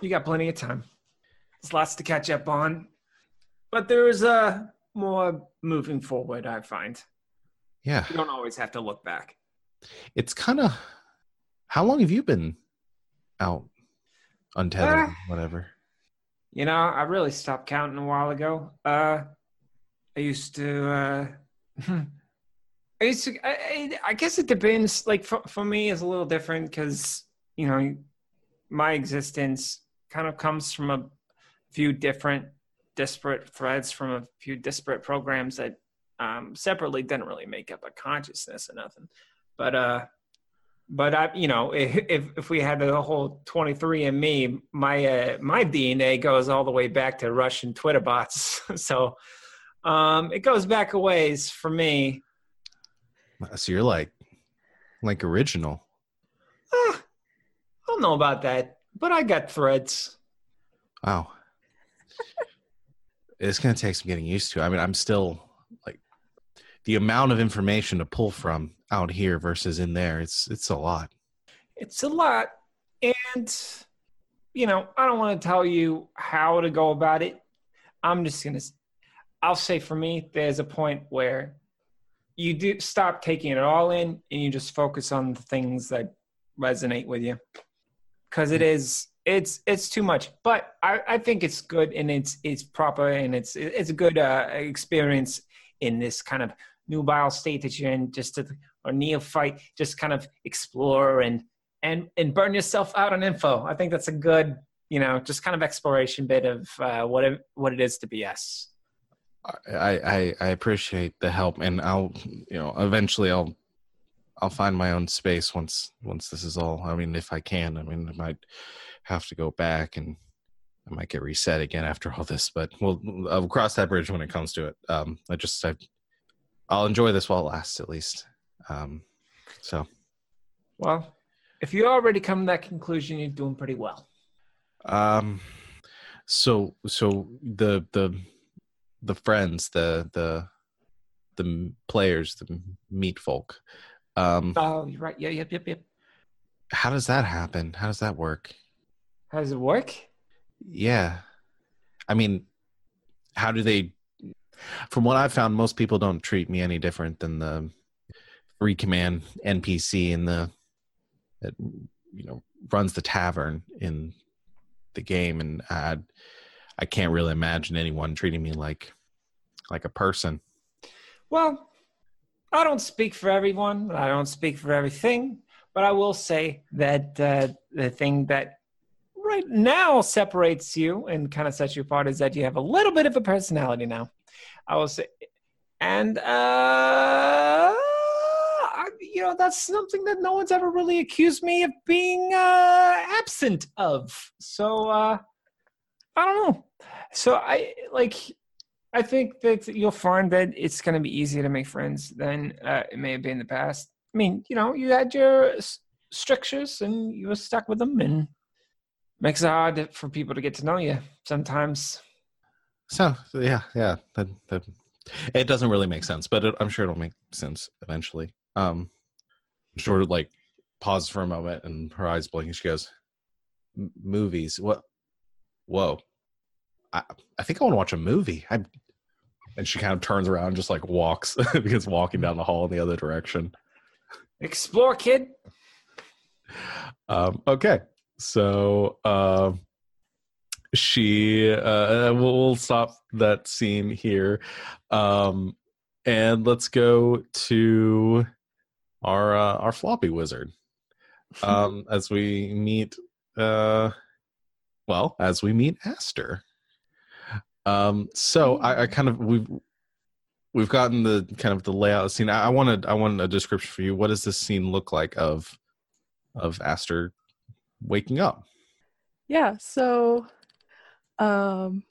you got plenty of time. There's lots to catch up on, but there's uh more moving forward. I find Yeah, you don't always have to look back. it's kind of. How long have you been out, untethered, Ah. whatever? You know, I really stopped counting a while ago. Uh, I used to. Uh, I used to. I, I, I guess it depends. Like for for me, it's a little different because you know, my existence kind of comes from a few different disparate threads from a few disparate programs that um, separately didn't really make up a consciousness or nothing. But uh, but I, you know, if if we had the whole 23andMe, my uh, my DNA goes all the way back to Russian Twitter bots. so um, it goes back a ways for me. So you're like, like original. Ah, I don't know about that, but I got threads. Wow. it's going to take some getting used to. I mean, I'm still like the amount of information to pull from out here versus in there. It's it's a lot. It's a lot, and you know, I don't want to tell you how to go about it. I'm just gonna. I'll say for me, there's a point where you do stop taking it all in and you just focus on the things that resonate with you. Because it is it's it's too much. But I, I think it's good and it's it's proper and it's it's a good uh, experience in this kind of nubile state that you're in just to or neophyte just kind of explore and and and burn yourself out on info. I think that's a good you know just kind of exploration bit of uh, what it, what it is to be us I, I I appreciate the help, and I'll you know eventually I'll I'll find my own space once once this is all. I mean, if I can. I mean, I might have to go back and I might get reset again after all this, but we'll I'll cross that bridge when it comes to it. Um, I just I, I'll enjoy this while it lasts at least. Um, so well if you already come to that conclusion you're doing pretty well um, so so the the the friends the the the players the meat folk. Um oh you're right. Yeah yep yep yep. how does that happen? How does that work? How does it work? Yeah. I mean how do they from what i've found most people don't treat me any different than the free command npc in the that you know runs the tavern in the game. And i i can't really imagine anyone treating me like like a person Well, I don't speak for everyone. I don't speak for everything. But I will say that uh, the thing that right now separates you and kind of sets you apart is that you have a little bit of a personality now. I will say, and uh, you know, that's something that no one's ever really accused me of being uh, absent of. So uh, I don't know. So I like. I think that you'll find that it's going to be easier to make friends than uh, it may have been in the past. I mean, you know, you had your strictures and you were stuck with them, and makes it hard for people to get to know you sometimes. So yeah, yeah. It doesn't really make sense, but it, I'm sure it'll make sense eventually. Um, of like pauses for a moment, and her eyes blink, and she goes, "Movies? What? Whoa! I I think I want to watch a movie." I and she kind of turns around, and just like walks, begins walking down the hall in the other direction. Explore, kid. Um, okay, so um, she uh, we'll, we'll stop that scene here, um, and let's go to our uh, our floppy wizard um, as we meet. Uh, well, as we meet Aster. Um, so I, I kind of we've we've gotten the kind of the layout of the scene. I, I wanted I wanted a description for you. What does this scene look like of of Aster waking up? Yeah, so um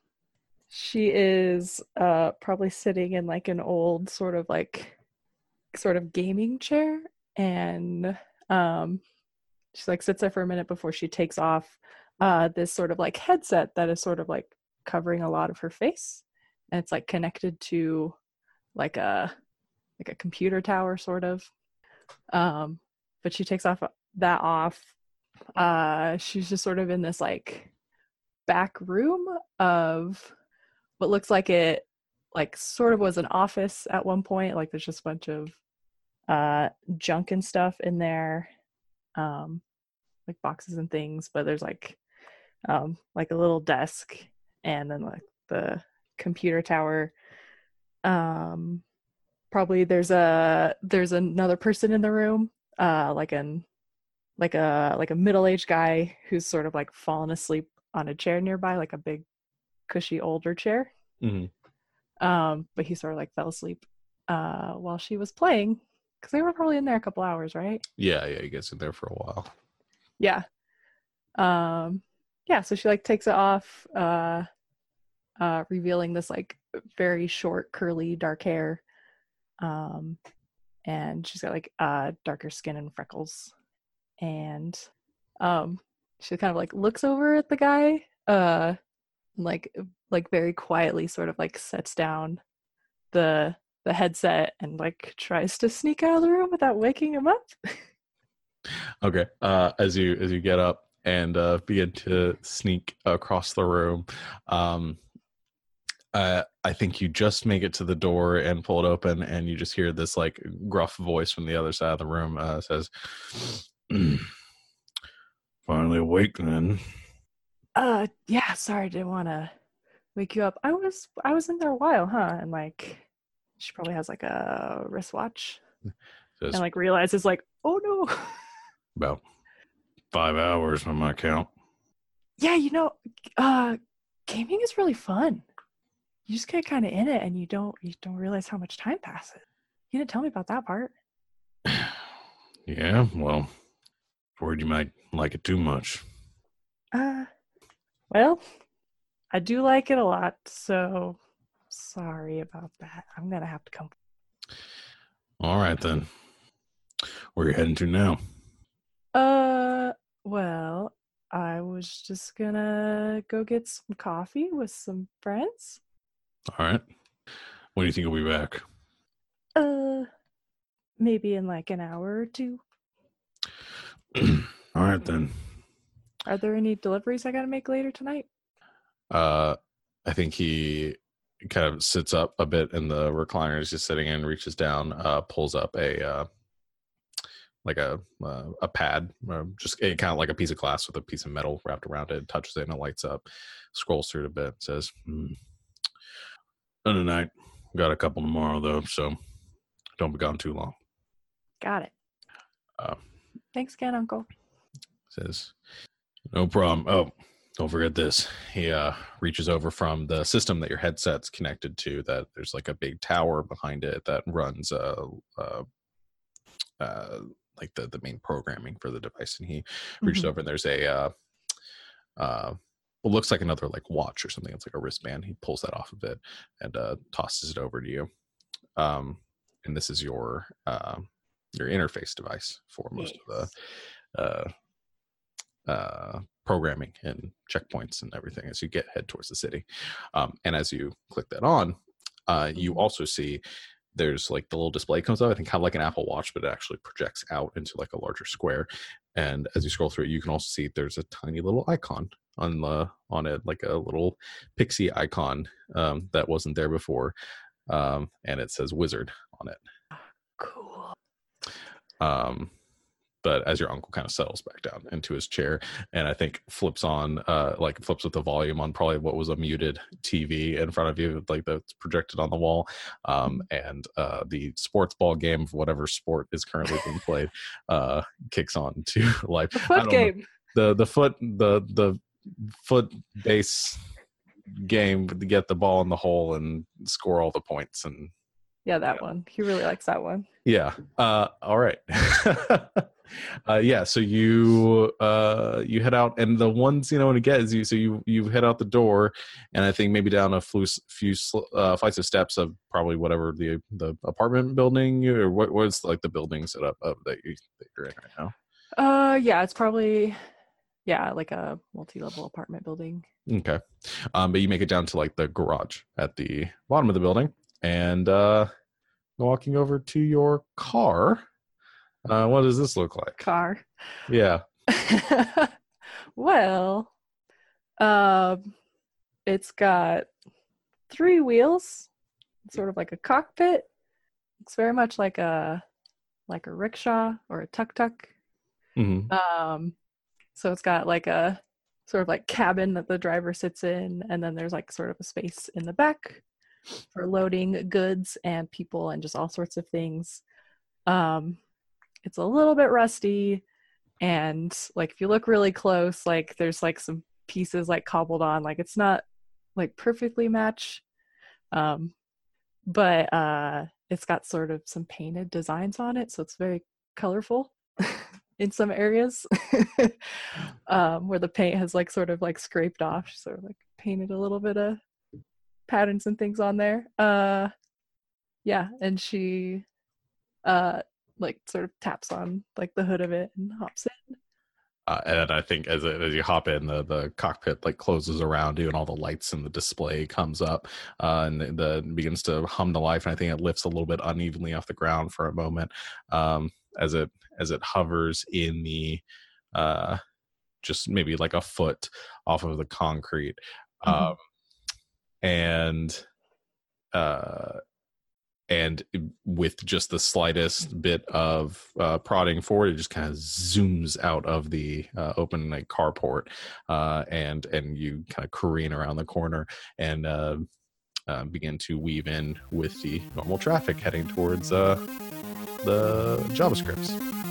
she is uh probably sitting in like an old sort of like sort of gaming chair and um she like sits there for a minute before she takes off uh this sort of like headset that is sort of like covering a lot of her face and it's like connected to like a like a computer tower sort of. Um but she takes off that off. Uh she's just sort of in this like back room of what looks like it like sort of was an office at one point. Like there's just a bunch of uh junk and stuff in there um like boxes and things but there's like um like a little desk and then like the computer tower um probably there's a there's another person in the room uh like an like a like a middle-aged guy who's sort of like fallen asleep on a chair nearby like a big cushy older chair Mhm. um but he sort of like fell asleep uh while she was playing because they were probably in there a couple hours right Yeah, yeah, he gets in there for a while. yeah um yeah so she like takes it off uh uh revealing this like very short curly dark hair um and she's got like uh darker skin and freckles and um she kind of like looks over at the guy uh and, like like very quietly sort of like sets down the the headset and like tries to sneak out of the room without waking him up Okay. Uh, as you as you get up and uh, begin to sneak across the room, um, uh, I think you just make it to the door and pull it open, and you just hear this like gruff voice from the other side of the room uh, says, "Finally awake, then." uh yeah sorry didn't want to wake you up. I was i was in there a while huh? And like she probably has like a wristwatch. Says and like realizes like oh no. About five hours on my count. yeah you know uh gaming is really fun you just get kind of in it and you don't you don't realize how much time passes you didn't tell me about that part Yeah, well, worried you might like it too much. uh well i do like it a lot so sorry about that i'm gonna have to come All right then. Where you heading to now? Uh, well, I was just gonna go get some coffee with some friends. All right. When do you think you'll be back? Uh, maybe in like an hour or two. All right then. Are there any deliveries I gotta make later tonight? Uh, I think he kind of sits up a bit in the recliner. He's just sitting in, reaches down, uh, pulls up a uh, like a uh, a pad, uh, just a, kind of like a piece of glass with a piece of metal wrapped around it. Touches it and it lights up. Scrolls through it a bit. Says. "Done tonight. Got a couple tomorrow though, so don't be gone too long." Got it. Uh, Thanks again, Uncle. says no problem oh don't forget this he uh reaches over from the system that your headset's connected to that there's like a big tower behind it that runs uh, uh uh, like the the main programming for the device, and he reaches Mhm. over and there's a uh, uh, what looks like another like watch or something. It's like a wristband. He pulls that off of it and uh, tosses it over to you. Um, and this is your uh, your interface device for most of the uh, uh, programming and checkpoints and everything as you get head towards the city. Um, and as you click that on, uh, you also see there's like the little display comes up. I think kind of like an Apple Watch, but it actually projects out into like a larger square. And as you scroll through it, you can also see there's a tiny little icon on the on it, like a little pixie icon um, that wasn't there before, um, and it says Wizard on it. Cool. Um, but as your uncle kind of settles back down into his chair and I think flips on, uh, like flips with the volume on probably what was a muted TV in front of you, like that's projected on the wall, um, and uh, the sports ball game of whatever sport is currently being played uh, kicks on to life. The foot don't know. game. the the foot the the foot base game to get the ball in the hole and score all the points and Yeah, that one. He really likes that one. yeah. Uh, all right. uh, yeah. So you uh, you head out, and the one scene I want to get is you. So you you head out the door, and I think maybe down a few few uh, flights of steps of probably whatever the the apartment building you or what was like the building setup of that you that you're in right now. Uh, yeah, it's probably yeah, like a multi-level apartment building. Okay. Um, but you make it down to like the garage at the bottom of the building, and uh, walking over to your car. Uh, what does this look like? Car. Yeah. well, um, it's got three wheels, sort of like a cockpit. It's very much like a like a rickshaw or a tuk tuk. hmm Um, so it's got like a sort of like cabin that the driver sits in, and then there's like sort of a space in the back for loading goods and people and just all sorts of things. Um, it's a little bit rusty, and like if you look really close, like there's like some pieces like cobbled on, like it's not like perfectly match. Um, but uh, it's got sort of some painted designs on it, so it's very colorful in some areas um, where the paint has like sort of like scraped off, sort of like painted a little bit of patterns and things on there. Uh, yeah, and she uh like sort of taps on like the hood of it and hops in. Uh, and I think as it, as you hop in, the the cockpit like closes around you, and all the lights and the display comes up, uh, and the, the begins to hum to life. And I think it lifts a little bit unevenly off the ground for a moment, um, as it as it hovers in the, uh, just maybe like a foot off of the concrete, Mhm. um, and uh and with just the slightest bit of uh, prodding forward, it just kind of zooms out of the uh, open like carport, uh, and and you kind of careen around the corner and uh, uh, begin to weave in with the normal traffic heading towards uh, the JavaScripts.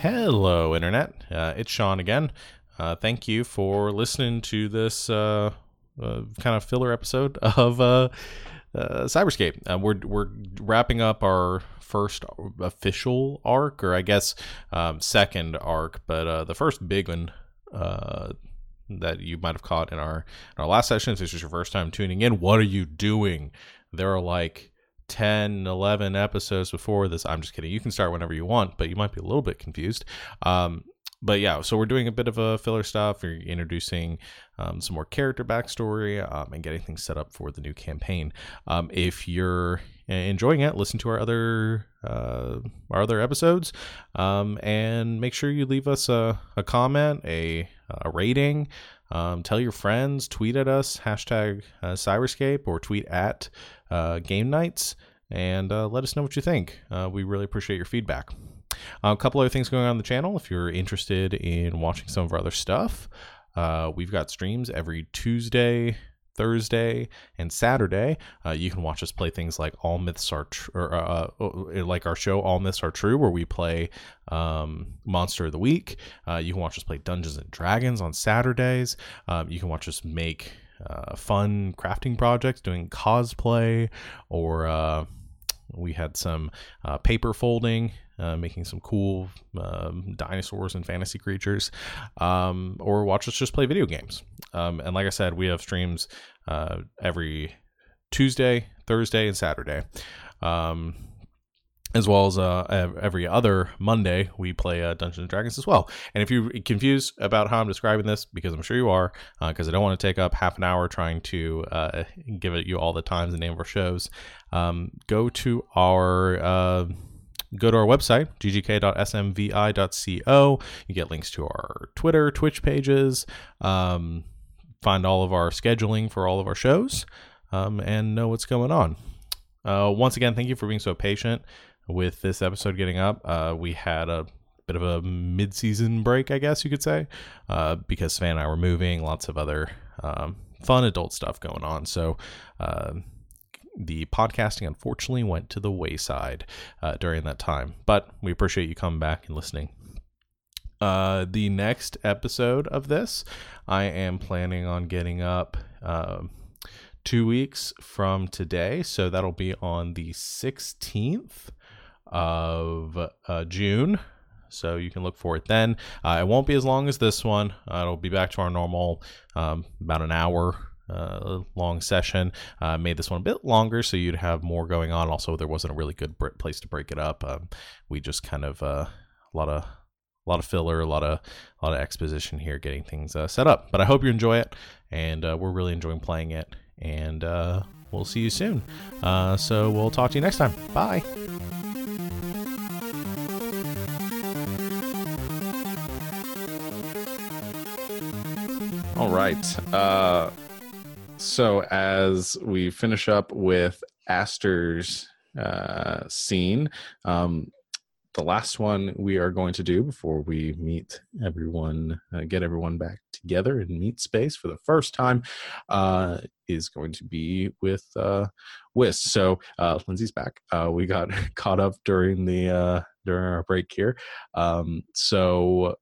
Hello, Internet. Uh, it's Sean again. Uh, thank you for listening to this uh, uh, kind of filler episode of uh, uh, Cyberscape. We're we're wrapping up our first official arc, or I guess um, second arc, but the first big one that you might have caught in our in our last session. If this is your first time tuning in, what are you doing? There are like 10, 11 episodes before this. I'm just kidding. You can start whenever you want, but you might be a little bit confused. Um, but yeah, so we're doing a bit of a filler stuff. We're introducing um, some more character backstory um, and getting things set up for the new campaign. Um, if you're enjoying it, listen to our other uh, our other episodes, um, and make sure you leave us a, a comment, a a rating. Um, tell your friends, tweet at us, hashtag uh, Cyberscape, or tweet at uh, Game Nights, and uh, let us know what you think. Uh, we really appreciate your feedback. a couple other things going on, the channel. If you're interested in watching some of our other stuff, uh, we've got streams every Tuesday, Thursday, and Saturday. Uh, you can watch us play things like All Myths Are True, or uh, uh, like our show All Myths Are True, where we play um, Monster of the Week. Uh, you can watch us play Dungeons and Dragons on Saturdays. Um, you can watch us make uh, fun crafting projects, doing cosplay, or uh, we had some uh, paper folding, uh, making some cool um, dinosaurs and fantasy creatures, um, or watch us just play video games. Um, and like I said, we have streams uh, every Tuesday, Thursday, and Saturday. Um, as well as uh, every other Monday, we play uh, Dungeons and Dragons as well. And if you're confused about how I'm describing this, because I'm sure you are, because I don't want to take up half an hour trying to uh, give it you all the times and name of our shows, um, go to our uh, go to our website ggk.smvi.co. You get links to our Twitter, Twitch pages. Um, find all of our scheduling for all of our shows, um, and know what's going on. Uh, once again, thank you for being so patient with this episode getting up. Uh, we had a bit of a mid-season break, I guess you could say, uh, because Savannah and I were moving, lots of other um, fun adult stuff going on. So uh, the podcasting unfortunately went to the wayside uh, during that time, but we appreciate you coming back and listening. Uh, the next episode of this, I am planning on getting up um, two weeks from today. So that'll be on the 16th of uh, June. So you can look for it then. Uh, it won't be as long as this one. Uh, it'll be back to our normal, um, about an hour uh, long session. Uh, made this one a bit longer so you'd have more going on. Also, there wasn't a really good place to break it up. Um, we just kind of uh, a lot of a lot of filler, a lot of a lot of exposition here, getting things uh, set up. But I hope you enjoy it, and uh, we're really enjoying playing it. And uh, we'll see you soon. Uh, so we'll talk to you next time. Bye. All right. Uh, so as we finish up with Aster's uh, scene, um, the last one we are going to do before we meet everyone, uh, get everyone back together in meet space for the first time, uh, is going to be with uh. So uh, Lindsay's back. Uh, we got caught up during the uh, during our break here. Um, so.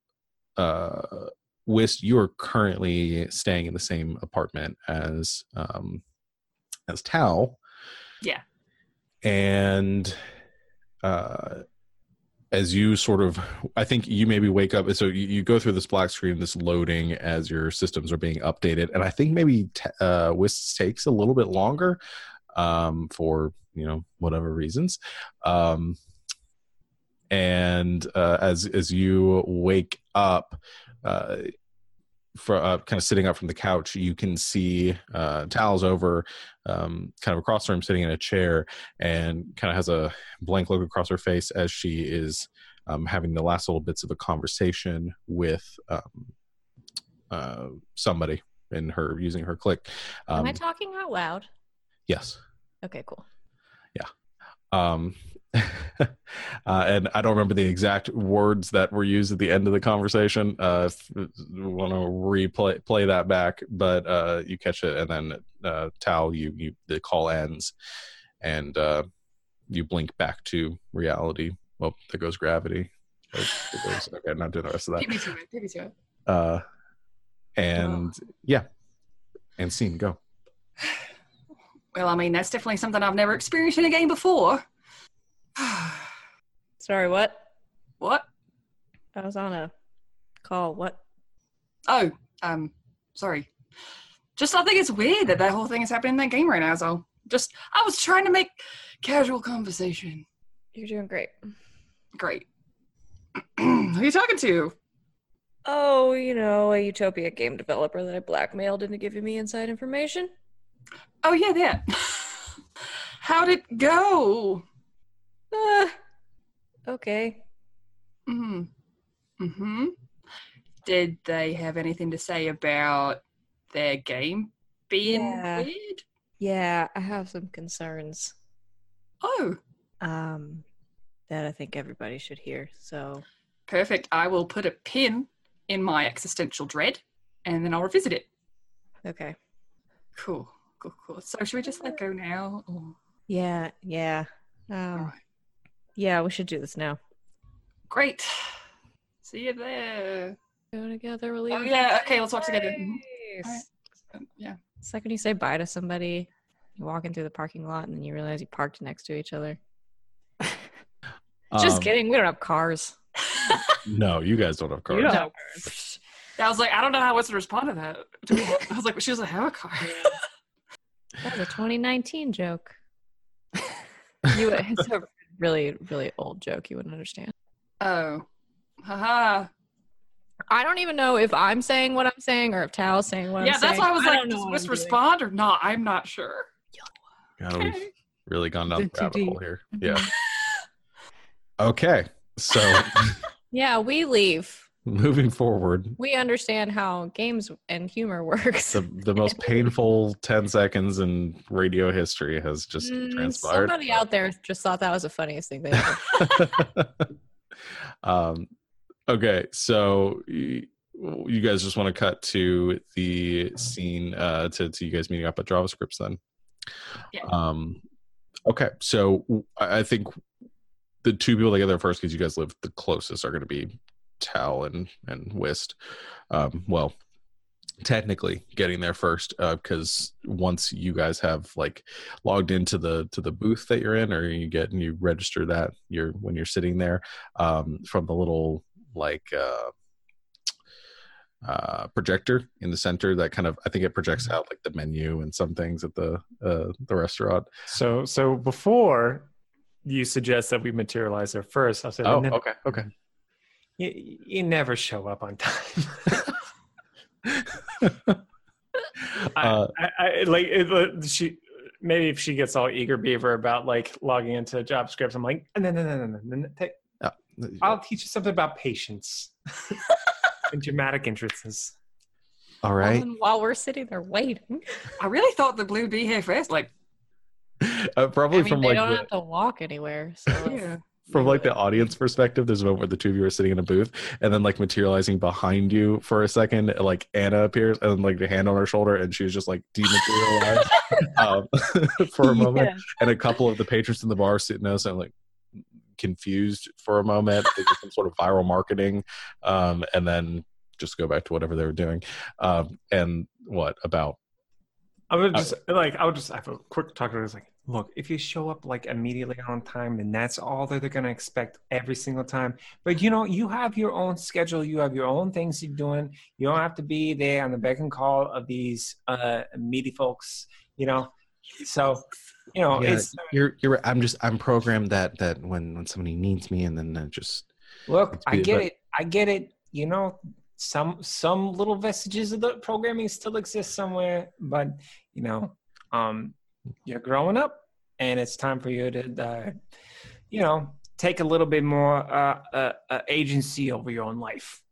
Uh, Wist, you are currently staying in the same apartment as um, as Tal. Yeah. And uh, as you sort of, I think you maybe wake up. So you, you go through this black screen, this loading as your systems are being updated, and I think maybe t- uh, Wist takes a little bit longer um, for you know whatever reasons. Um, and uh, as as you wake up, uh, for uh, kind of sitting up from the couch, you can see uh, Tal's over, um, kind of across the room, sitting in a chair, and kind of has a blank look across her face as she is um, having the last little bits of a conversation with um, uh, somebody in her using her click. Am I Um, talking out loud? yes. Okay, cool. Yeah. Um uh, and i don't remember the exact words that were used at the end of the conversation uh if you want to replay play that back but uh you catch it and then uh tal you you the call ends and uh you blink back to reality well there goes gravity Oh, there goes- okay not doing the rest of that me to it. Beat me to it. uh and yeah and scene go Well, I mean, that's definitely something I've never experienced in a game before. Sorry, what? what? I was on a call. What? Oh, um, sorry. Just I think it's weird that that whole thing is happening in that game right now. So just I was trying to make casual conversation. You're doing great. Great. Who are you talking to? Oh, you know, a Utopia game developer that I blackmailed into giving me inside information. Oh yeah, that. How'd it go? Uh, okay. Hmm. Hmm. Did they have anything to say about their game being Yeah. weird? Yeah, I have some concerns. Oh, Um, that I think everybody should hear. So, perfect. I will put a pin in my existential dread, and then I'll revisit it. okay. Cool. Cool. Cool. So should we just let go now? Or... Yeah, yeah. Um. Yeah, we should do this now. Great. See you there. Go together. We'll Oh leave yeah. Okay, we'll talk together. Mhm. Nice. Alright. Um, Yeah. It's like when you say bye to somebody, you're walking through the parking lot, and then you realize you parked next to each other. Just Um, kidding. We don't have cars. No, you guys don't have cars. don't No. I was like, I don't know how else to respond to that. Do we have- I was like, she doesn't have a car. That was a 2019 joke. You, it's a really, really old joke. You wouldn't understand. oh, haha. I don't even know if I'm saying what I'm saying or if Tal's saying what Yeah, I'm saying. Yeah, that's why I was like, don't does what Wiz doing. respond or not? I'm not sure. God, we've really gone down the rabbit hole here. Yeah. Okay. So Yeah, we leave. Moving forward, We understand how games and humor works. the the most painful ten seconds in radio history has just Mm, transpired. Somebody out there just thought that was the funniest thing they ever. um, okay, so you guys just want to cut to the scene uh, to to you guys meeting up at javascripts then. Yeah. Um, okay, so I I think the two people that get there first because you guys live the closest are going to be Tal and and Wist. Um, well, technically getting there first because once you guys have like logged into the to the booth that you're in or you get and you register that you're when you're sitting there um, from the little like uh, uh, projector in the center that kind of I think it projects out like the menu and some things at the uh, the restaurant. So so before you suggest that we materialize there first, I'll say, Oh, okay, okay. You, you never show up on time. I, Uh, I, I like it, uh, she. Maybe if she gets all eager beaver about like logging into JavaScript, I'm like, no, no, no, no, no, no. no. Take, I'll teach you something about patience and dramatic entrances. All right. And while we're sitting there waiting, I really thought the blue would be here first. Like, Uh, probably I mean, from they like don't the, have to walk anywhere. So yeah. From like the audience perspective, there's a moment where the two of you are sitting in a booth, and then like materializing behind you for a second, like Anna appears, and like the hand on her shoulder, and she's just like dematerialized um, for a moment, Yeah. and a couple of the patrons in the bar sitting there, and like confused for a moment, think it's some sort of viral marketing, um, and then just go back to whatever they were doing. Um, and what about? I would just like I would just have a quick talk to her. It's like, look, if you show up like immediately on time, then that's all that they're gonna expect every single time. But you know, you have your own schedule, you have your own things you're doing. You don't have to be there on the beck and call of these uh meaty folks, you know. So, you know, Yeah, it's you're you're. I'm just I'm programmed that that when when somebody needs me, and then uh, just look, I get but- it, I get it. You know, some some little vestiges of the programming still exist somewhere, but you know, um, you're growing up, and it's time for you to, uh, you know, take a little bit more uh, uh, uh, agency over your own life.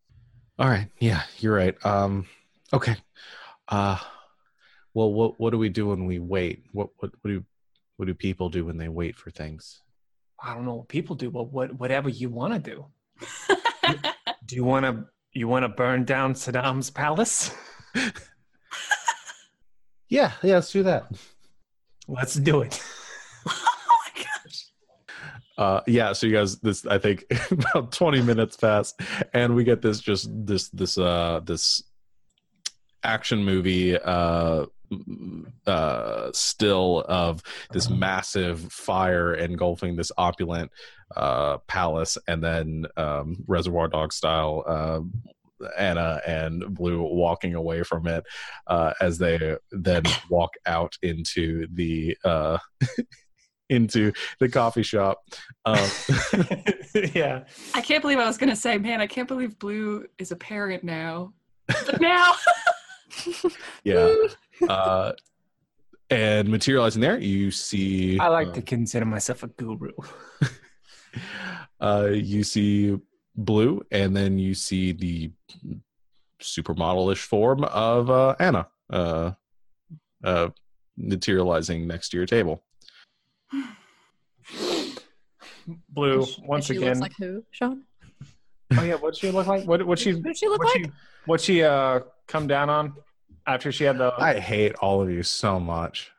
All right. Yeah, you're right. Um, okay. Uh, well, what what do we do when we wait? What what what do what do people do when they wait for things? I don't know what people do, but what whatever you want to do. Do you want to you want to burn down Saddam's palace? Yeah, yeah. Let's do that. Let's do it. oh my gosh. Uh, yeah. So you guys, this I think about 20 minutes pass, and we get this just this this uh this action movie uh uh still of this massive fire engulfing this opulent uh palace and then um reservoir dog style uh Anna and Blue walking away from it uh, as they then walk out into the uh, into the coffee shop. Um, yeah. I can't believe I was going to say, man, I can't believe Blue is a parent now. But now, yeah, uh, and materializing there, you see. I like uh, to consider myself a guru. uh, you see blue, and then you see the supermodelish form of uh, Anna uh, uh, materializing next to your table. Blue, And she- and once she again. looks like who, Sean? oh yeah, what she look like? What what she Who does she look what like? she what she uh come down on after she had the I hate all of you so much.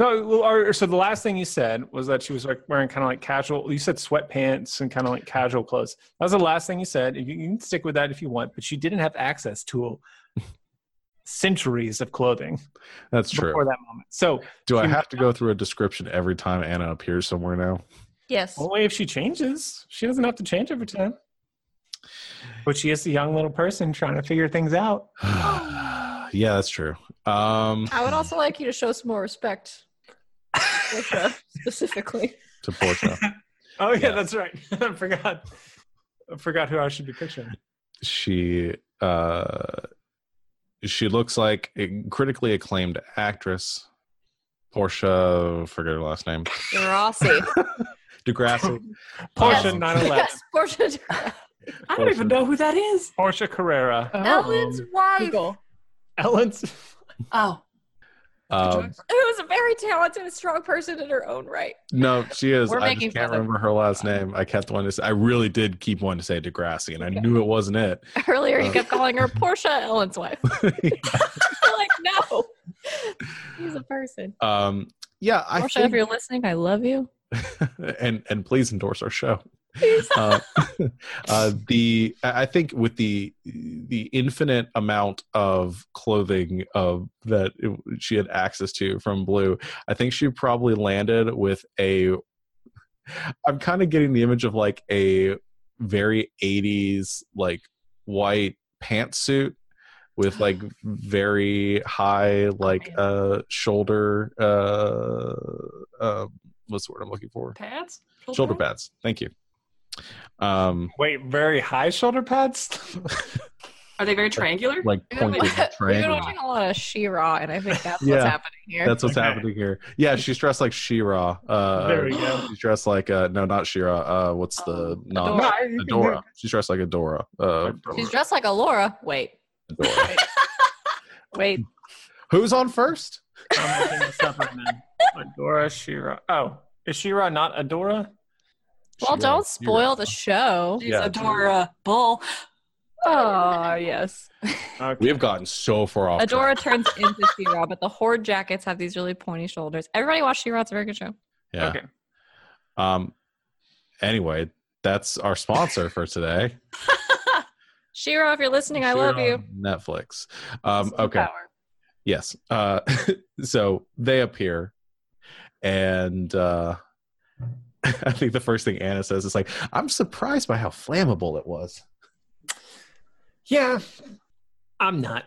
No well, or, so the last thing you said was that she was like wearing kind of like casual you said sweatpants and kind of like casual clothes that was the last thing you said you, you can stick with that if you want but she didn't have access to centuries of clothing That's true. before that moment. So Do I have to go through a description every time Anna appears somewhere now? Yes. only if she changes. She doesn't have to change every time. But she is a young little person trying to figure things out. yeah, that's true. Um, I would also like you to show some more respect, Portia, specifically. to Portia. Oh yeah, Yes. that's right. I forgot. I forgot who I should be picturing. she uh she looks like a critically acclaimed actress portia forget her last name Rossi. degrassi Portia Um, 911. yes, Portia. I don't even know who that is. Portia Carrera. Ellen's wife, Google. Ellen's. Oh, um, who is a very talented and strong person in her own right. no she is We're i making just can't remember her last name i kept wanting to say i really did keep wanting to say degrassi and i knew it wasn't it Earlier, you Uh, kept calling her Portia, Ellen's wife. Like, no, he's a person. um yeah i Portia, if you're listening, I love you. and and please endorse our show uh, uh, the I think with the the infinite amount of clothing of that it, she had access to from Blue, I think she probably landed with a. I'm kind of getting the image of like a very 80s like white pantsuit with like very high like uh shoulder uh uh what's the word I'm looking for pads? shoulder pads thank you um Wait, very high shoulder pads? Are they very triangular? like We've been, pointed we've been triangle watching a lot of She-Ra, and I think that's Yeah. what's happening here. that's what's Okay. happening here yeah she's dressed like She-Ra uh There we go. she's dressed like uh no not She-Ra uh what's the Um, non Adora. Adora she's dressed like Adora uh She's dressed like a Laura. Wait, Adora. wait. who's on first I'm looking this up right now. Adora She-Ra. Oh, is She-Ra not Adora? Well, She-Ra. don't spoil the show. She's Yeah. Adora Bull. Oh, yes. Okay. we have gotten so far off Adora track. turns into She-Ra, but the Horde jackets have these really pointy shoulders. Everybody watch She-Ra. It's a very good show. yeah Okay. um anyway that's our sponsor for today She-Ra, if you're listening, I love you. Netflix um okay power. Yes. Uh, so they appear, and uh, I think the first thing Anna says is like, "I'm surprised by how flammable it was." Yeah, I'm not.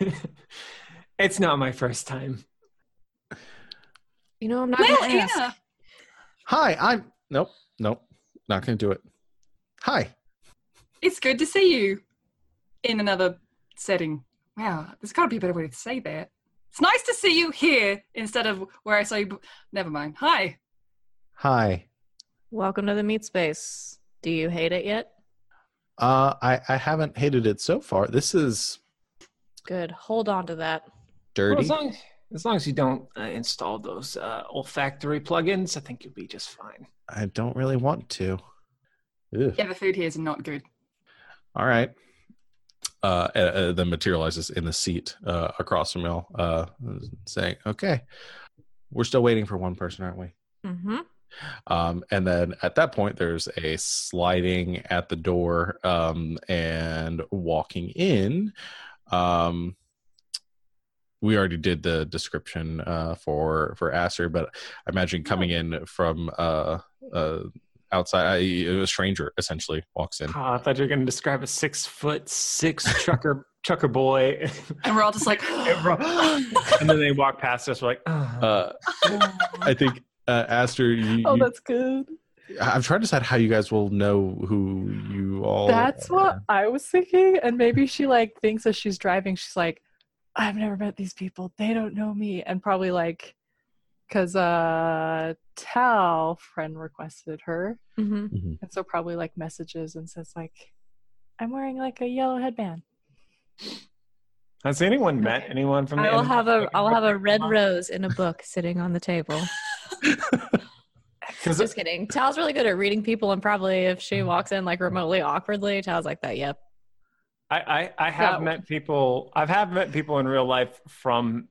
it's not my first time. You know, I'm not Well, gonna ask. Anna, Hi, I'm nope, nope, not gonna do it. Hi. it's good to see you in another setting. Wow, there's got to be a better way to say that. It's nice to see you here instead of where I saw you. b- Never mind. Hi. Hi. Welcome to the meat space. Do you hate it yet? Uh, I I haven't hated it so far. This is Good. Hold on to that. Well, dirty. as long as long as you don't uh, install those uh, olfactory plugins, I think you'll be just fine. I don't really want to. Ugh. Yeah, the food here is not good. All right. Uh, uh, uh, then materializes in the seat uh, across from y'all, uh, saying, "Okay, we're still waiting for one person, aren't we?" Mm-hmm. Um, and then at that point, there's a sliding at the door um, and walking in. Um, we already did the description uh, for for Aster, but I imagine coming in from uh, uh, outside, I, a stranger essentially walks in. Oh, I thought you were going to describe a six foot six trucker trucker boy, And we're all just like, and then they walk past us. We're like, oh. Uh, I think uh, Aster, you, Oh, that's good. I'm trying to decide how you guys will know who you all. That's are. what I was thinking. And maybe she like thinks as she's driving, she's like, I've never met these people. They don't know me. And probably like, because uh, Tal friend requested her. Mm-hmm. And so probably like messages and says like, I'm wearing like a yellow headband. Has anyone met anyone from the? I will have a I'll have a red rose in a book sitting on the table. 'Cause- Just kidding. Tal's really good at reading people, and probably if she mm-hmm. walks in like remotely awkwardly, Tal's like that. Yep. I, I, I have That- met people. I've have met people in real life from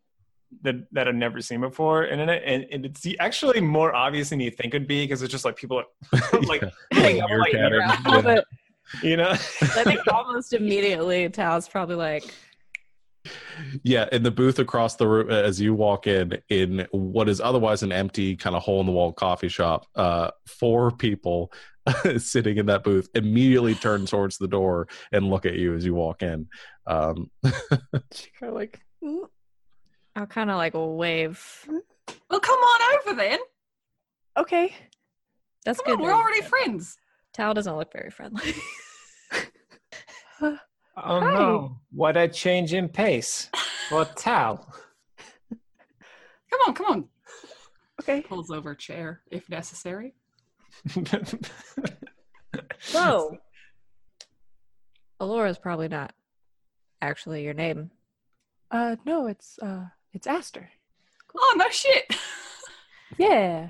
that that I've never seen before, and, and, and it's actually more obvious than you think it'd be because it's just like people are like, hang up, like, Meerkat yeah, and- yeah. But you know. I think almost immediately Tal's probably like, Yeah, in the booth across the room as you walk in, in what is otherwise an empty kind of hole in the wall coffee shop, uh, four people sitting in that booth immediately turn towards the door and look at you as you walk in. Um, She kind of like, "Mm, I'll kind of like wave. Well, come on over then. okay. That's Come good. on, we're already friends. Tal doesn't look very friendly. Oh Hi. no! What a change in pace. For Tal. Come on, come on. Okay. Pulls over chair if necessary. so, Alora's probably not actually your name. Uh, no, it's uh, it's Aster. Oh no shit. Yeah.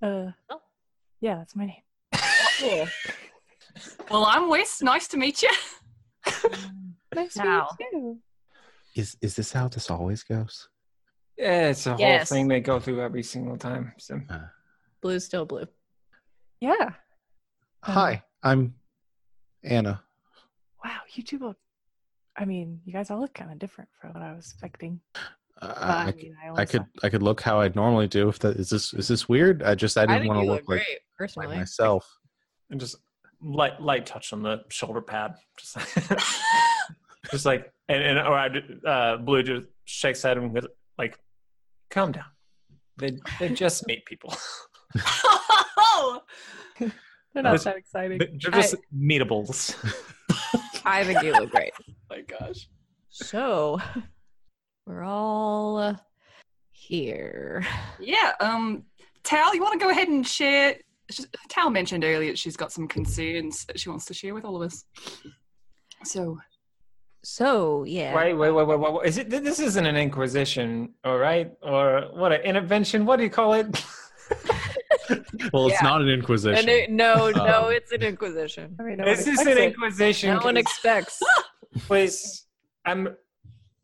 Uh, Oh. yeah, that's my name. Cool. well, I'm Wes. Nice to meet you. Nice to meet you. is is this how this always goes? yeah, it's a whole thing they go through every single time. So Blue's still blue. Yeah. Hi, I'm Anna. Wow, you two look. I mean, you guys all look kind of different from what I was expecting. Uh, But, I, mean, I, I could I could look how I'd normally do. If that is this is this weird? I just I I didn't want to look, look like, great, like personally. myself. and just light light touch on the shoulder pad. Just, just like and, and or I, uh, blue just shakes head and goes, like, calm down. They they just meet people. They're not This- that exciting. They're just meetables. I think you look great. my gosh. So, we're all here. yeah. Um, Tal, you want to go ahead and share? Sh- Tal mentioned earlier that she's got some concerns that she wants to share with all of us. So, So, yeah. wait, wait, wait, wait, wait, wait. Is it? This isn't an inquisition, all right? Or what? An intervention? What do you call it? Well, it's Yeah. not an inquisition. And it- no, no, Um, it's an inquisition. I mean, no one Is this expects an it. inquisition? No one expects. Please, I'm,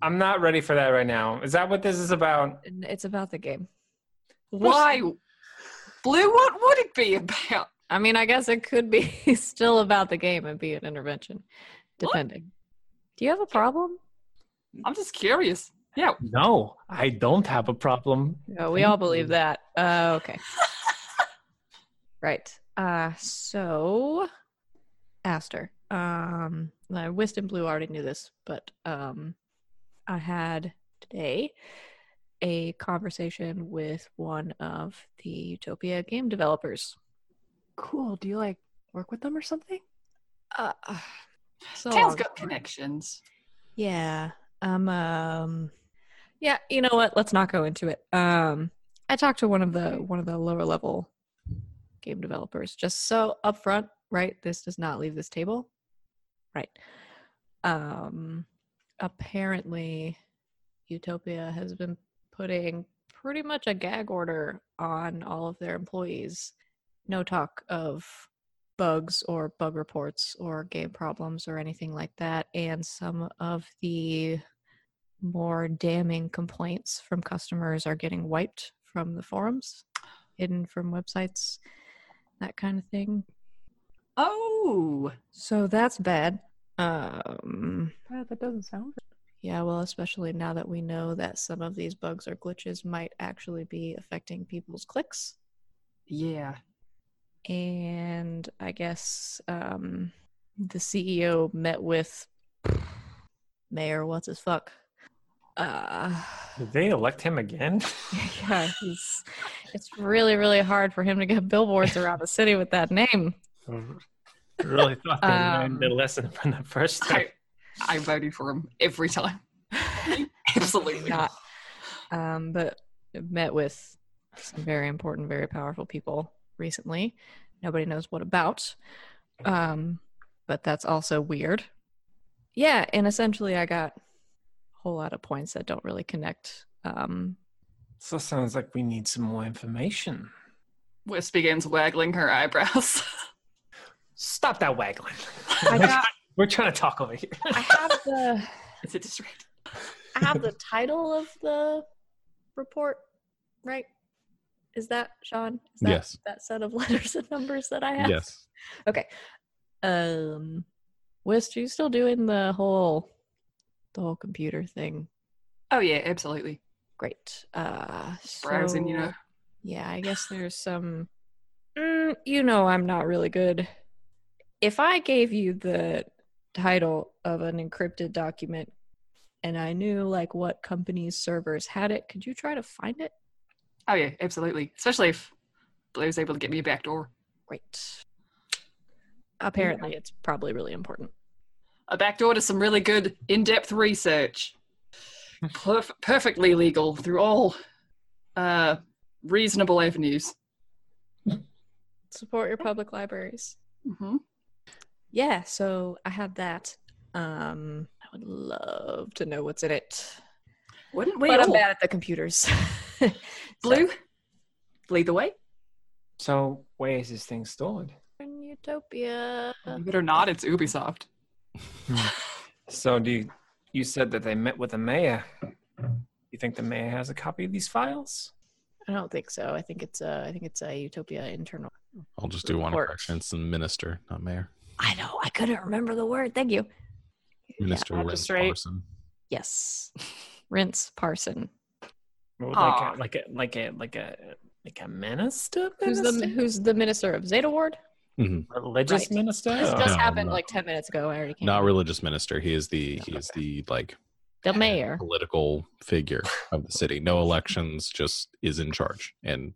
I'm not ready for that right now. Is that what this is about? It's about the game. why, Blue? What would it be about? I mean, I guess it could be still about the game and be an intervention, depending. Do you have a problem? I'm just curious. Yeah. No, I don't have a problem. No, we all believe that. Uh, okay. right. Uh, so, Aster. Um, Wist and Blue already knew this, but um, I had today a conversation with one of the Utopia game developers. Cool. Do you like work with them or something? Uh, so Tal's long got connections. Yeah. Um um yeah, you know what? Let's not go into it. Um I talked to one of the one of the lower level game developers just so upfront, right? This does not leave this table. Right. Um apparently Utopia has been putting pretty much a gag order on all of their employees. No talk of bugs or bug reports or game problems or anything like that. And some of the more damning complaints from customers are getting wiped from the forums, hidden from websites, that kind of thing. Oh, So that's bad. Um, that doesn't sound. Yeah, well, especially now that we know that some of these bugs or glitches might actually be affecting people's clicks. yeah. and I guess um, the CEO met with Mayor. What's his fuck? Uh, Did they elect him again? yeah, he's. It's really, really hard for him to get billboards around the city with that name. I really thought they learned the Um, lesson from the first time. I, I voted for him every time. Absolutely Not. Um, but met with some very important, very powerful people recently. Nobody knows what about. Um, but that's also weird. Yeah, and essentially, I got a whole lot of points that don't really connect. Um, So sounds like we need some more information. Wist begins waggling her eyebrows. Stop that waggling. I got, We're trying to talk over here. I have the, it's a distract. I have the title of the report, right? Is that Sean? Is that, Yes. That set of letters and numbers that I have. Yes. Okay. Um, Wist, are you still doing the whole the whole computer thing. Oh yeah, absolutely. Great. Uh, Browsing, you know. Yeah, I guess there's some. Mm, you know, I'm not really good. If I gave you the title of an encrypted document and I knew like what company's servers had it, could you try to find it? Oh yeah, absolutely. Especially if Blue's able to get me a back door. Great. Apparently, it's probably really important. A back door to some really good in-depth research. Perf- perfectly legal through all uh, reasonable avenues. Support your public libraries. Mm hmm Yeah, so I have that. Um, I would love to know what's in it, Wouldn't we but I'm bad at the computers. Blue, lead the way. So where is this thing stored? in Utopia. Believe it or not, it's Ubisoft. So do you, you said that they met with the mayor? You think the mayor has a copy of these files? I don't think so. I think it's a. I think it's a Utopia internal. I'll just do one Report. correction. It's the minister, not mayor. I know. I couldn't remember the word. Thank you. Minister yeah, Rens magistrate. Parson. Yes. Rince Parson. Or like a, like a like a like a like a minister? Who's the minister? Who's the minister of Zeta Ward? religious Right. minister? This or- just No, happened no. like ten minutes ago. I already can't. Not religious minister. He is the he is the like The mayor. political figure of the city. No elections, just is in charge and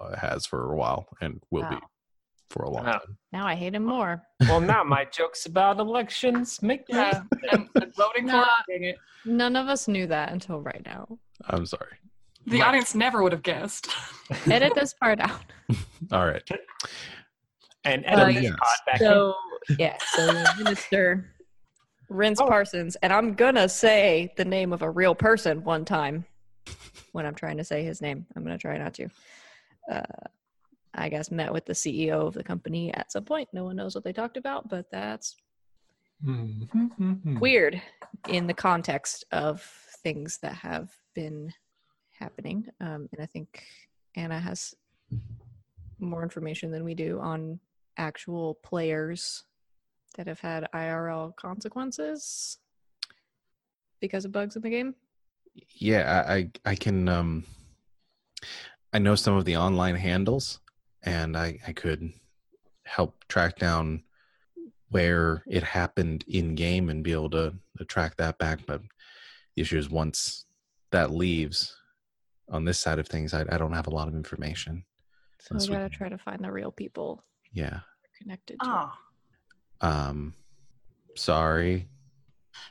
uh, has for a while and will be Wow. For a long Wow. time. Now I hate him more. well, now my jokes about elections make me. Yeah, and, and voting Nah. it. dang it. None of us knew that until right now. I'm sorry. The Right. audience never would have guessed. Edit this part out. All right. And Uh, this yes. part back So yeah, so the minister Rinse Oh. Parsons, and I'm gonna say the name of a real person one time when I'm trying to say his name. I'm gonna try not to. Uh, I guess met with the CEO of the company at some point. No one knows what they talked about, but that's in. weird in the context of things that have been happening. Um, and I think Anna has more information than we do on actual players that have had IRL consequences because of bugs in the game. Yeah, I, I I can um I know some of the online handles and I I could help track down where it happened in game and be able to, to track that back. But the issue is once that leaves on this side of things, I, I don't have a lot of information. So Unless we we gotta can- try to find the real people Yeah. connected to. it. Ah, Um sorry.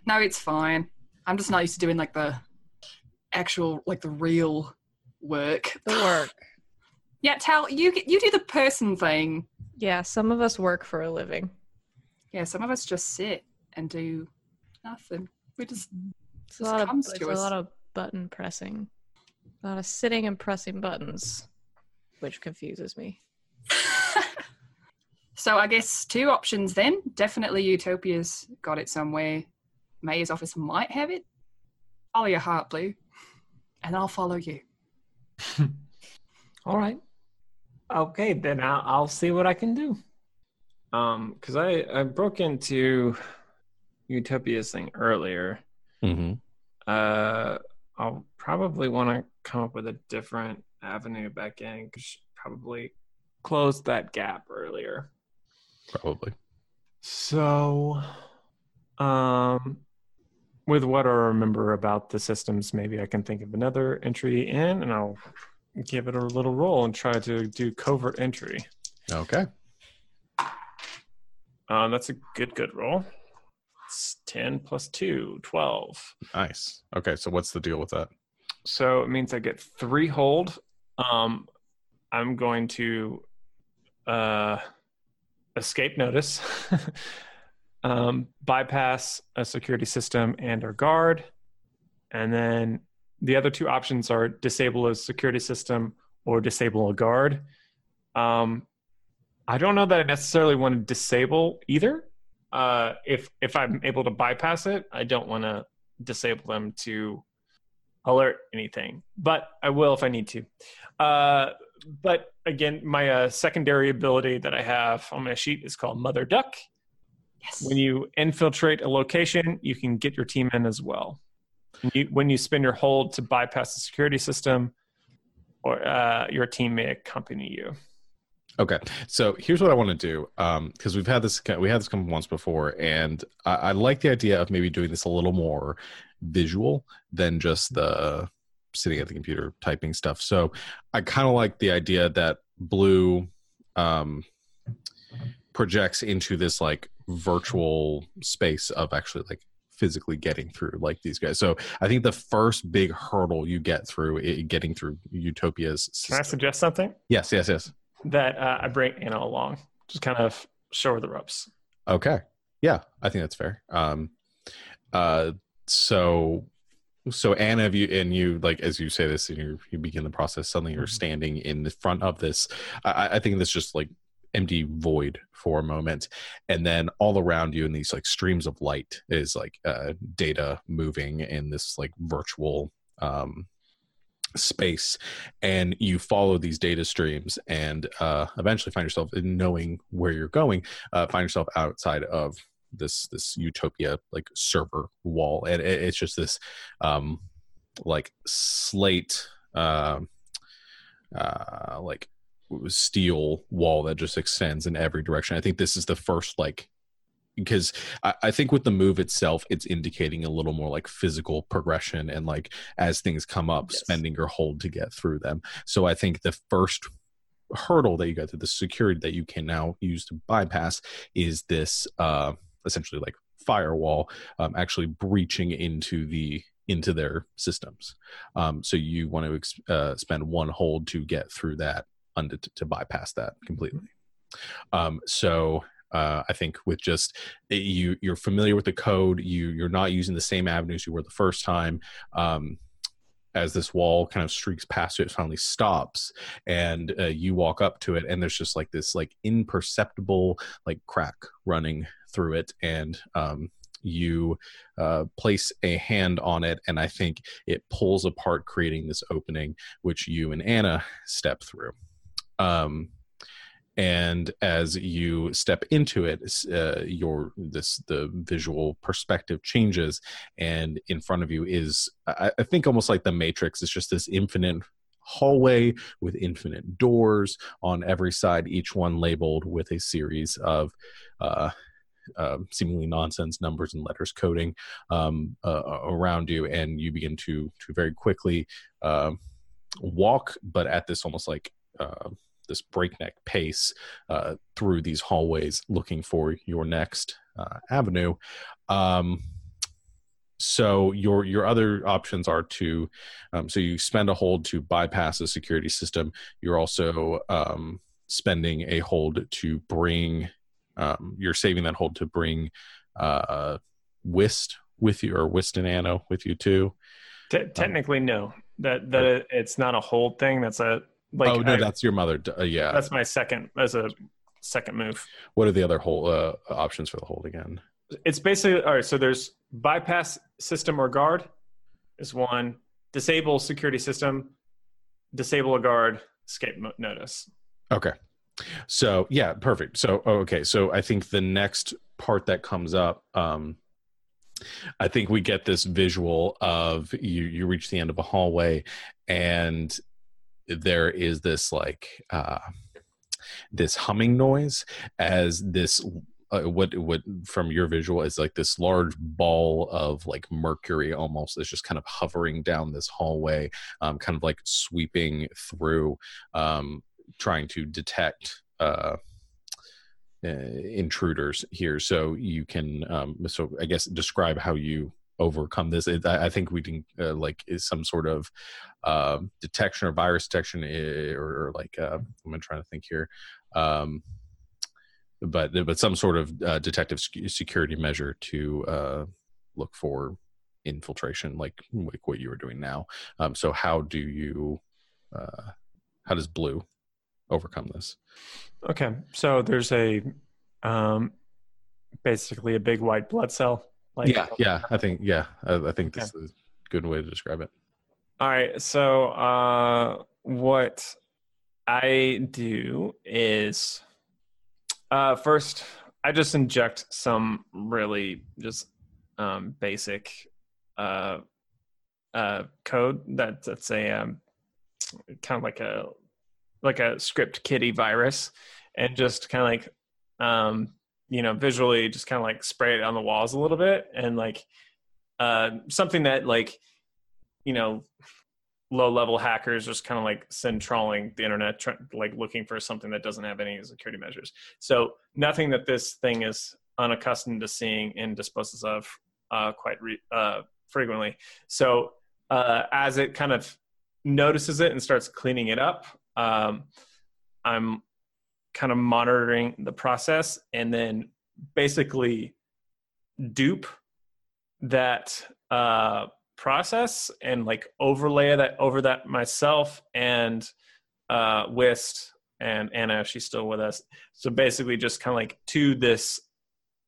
no, it's fine. I'm just not used to doing like the actual, like the real work. The work. Yeah, Tal, you you do the person thing. Yeah, some of us work for a living. Yeah, some of us just sit and do nothing. We just It's a Just lot of comes it's to a lot of button pressing, a lot of sitting and pressing buttons, which confuses me. so I guess two options then. Definitely Utopia's got it somewhere. Mayor's office might have it. Follow your heart, Blue. And I'll follow you. All right. Okay, then I'll, I'll see what I can do. Um, because I I broke into Utopia's thing earlier. Mm-hmm. Uh, I'll probably want to come up with a different avenue back in because probably closed that gap earlier. Probably. So, um, with what I remember about the systems, maybe I can think of another entry in, and I'll give it a little roll and try to do covert entry. Okay. Um, that's a good, good roll. It's 10 plus 2, 12. Nice. Okay, so what's the deal with that? So it means I get three hold. Um, I'm going to uh, escape notice, um, bypass a security system and our guard. And then the other two options are disable a security system or disable a guard. Um, I don't know that I necessarily want to disable either. Uh, if if I'm able to bypass it, I don't want to disable them to alert anything, but I will if I need to. Uh, but again, my uh, secondary ability that I have on my sheet is called Mother Duck. Yes. When you infiltrate a location, you can get your team in as well. You, when you spend your hold to bypass the security system, or uh, your team may accompany you. Okay, so here's what I want to do because we've had this we had this come once before, and I, I like the idea of maybe doing this a little more visual than just the sitting at the computer typing stuff. So I kind of like the idea that Blue um, projects into this like virtual space of actually like physically getting through like these guys. So I think the first big hurdle you get through getting through Utopia's Can I suggest something Yes, yes, yes. that uh, I bring Anna along? Just kind of show her the ropes. Okay. Yeah, I think that's fair. Um uh so so Anna you and you like as you say this and you you begin the process, suddenly you're standing in the front of this. I, I think this just like empty void for a moment and then all around you in these like streams of light is like uh data moving in this like virtual um space and you follow these data streams and uh eventually find yourself in knowing where you're going uh find yourself outside of this this utopia like server wall and it, it's just this um like slate um uh like steel wall that just extends in every direction. I think this is the first like because I, I think with the move itself it's indicating a little more like physical progression and like as things come up Yes. spending your hold to get through them. So i think the first hurdle that you got to the security that you can now use to bypass is this uh essentially like firewall um, actually breaching into the into their systems. Um, so you want to ex- uh, spend one hold to get through that to bypass that completely. Um, so uh, I think with just eh, you you're familiar with the code you you're not using the same avenues you were the first time um, as this wall kind of streaks past you it finally stops and uh, you walk up to it and there's just like this like imperceptible like crack running through it and um, you uh, place a hand on it and i think it pulls apart creating this opening which you and anna step through um, and as you step into it uh, your this the visual perspective changes and in front of you is I, I think almost like the matrix it's just this infinite hallway with infinite doors. On every side each one labeled with a series of uh, uh, seemingly nonsense numbers and letters coding um, uh, around you. And you begin to to very quickly um walk but at this almost like uh, this breakneck pace uh, through these hallways looking for your next uh, avenue um, so your your other options are to um, so you spend a hold to bypass a security system you're also um, spending a hold to bring um, you're saving that hold to bring uh, Wist with you or Wist and Anna with you too Te- technically, no. That that it's not a hold thing. That's a like. oh no I- that's your mother uh, yeah that's my second as a second move. what are the other hold uh, options for the hold again It's basically all right. So there's bypass system or guard is one. Disable security system. Disable a guard. Escape notice. Okay. So yeah, perfect. So oh, okay, so I think the next part that comes up, um, I think we get this visual of you. You reach the end of a hallway, and there is this like uh, this humming noise as this. Uh, what what from your visual is like this large ball of like mercury almost is just kind of hovering down this hallway um, kind of like sweeping through um, trying to detect uh, uh, intruders here. So you can, um, so I guess describe how you overcome this. It, I, think we can uh, like is some sort of uh, detection or virus detection, eh, or, or like uh, I'm trying to think here. Um, but but some sort of uh, detective security measure to uh, look for infiltration, like like what you were doing now. Um, so how do you, uh, how does Blue overcome this? Okay, so there's a um, basically a big white blood cell. Like yeah, yeah, I think yeah, I, I think this is a good way to describe it. All right. So uh, what I do is uh, first I just inject some really just um, basic uh, uh, code that that's a um, kind of like a like a script kiddie virus, and just kind of like um, you know visually just kind of like spray it on the walls a little bit, and like uh, something that like you know low level hackers just kind of like send trawling the internet like looking for something that doesn't have any security measures. So nothing that this thing is unaccustomed to seeing and disposes of uh, quite re- uh, frequently. So uh, as it kind of notices it and starts cleaning it up um, i'm kind of monitoring the process and then basically dupe that uh, process and like overlay that over that myself and uh Wist and Anna, she's still with us. So basically just kind of like to this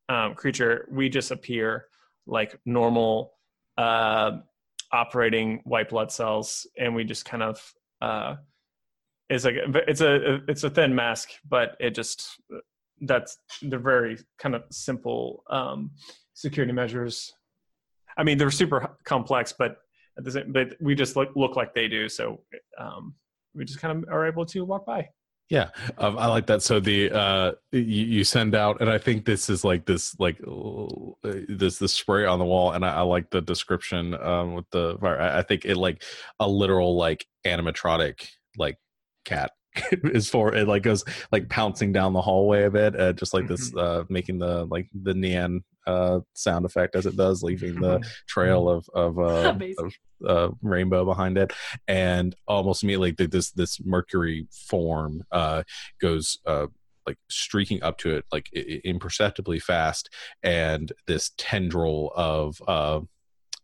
um, creature, we just appear like normal uh operating white blood cells and we just kind of uh it's like it's a it's a thin mask, but it just that's the very kind of simple um security measures I mean, they're super complex, but at the same, but we just look look like they do. So um, we just kind of are able to walk by. Yeah, um, I like that. So the uh, you, you send out, and I think this is like this like uh, this the spray on the wall, and I, I like the description um, with the. I think it like a literal like animatronic like cat is for it like goes like pouncing down the hallway a bit uh, just like this uh making the like the neon uh sound effect as it does leaving the trail of of, uh, of uh rainbow behind it. And almost immediately this this mercury form uh goes uh like streaking up to it like imperceptibly fast. And this tendril of uh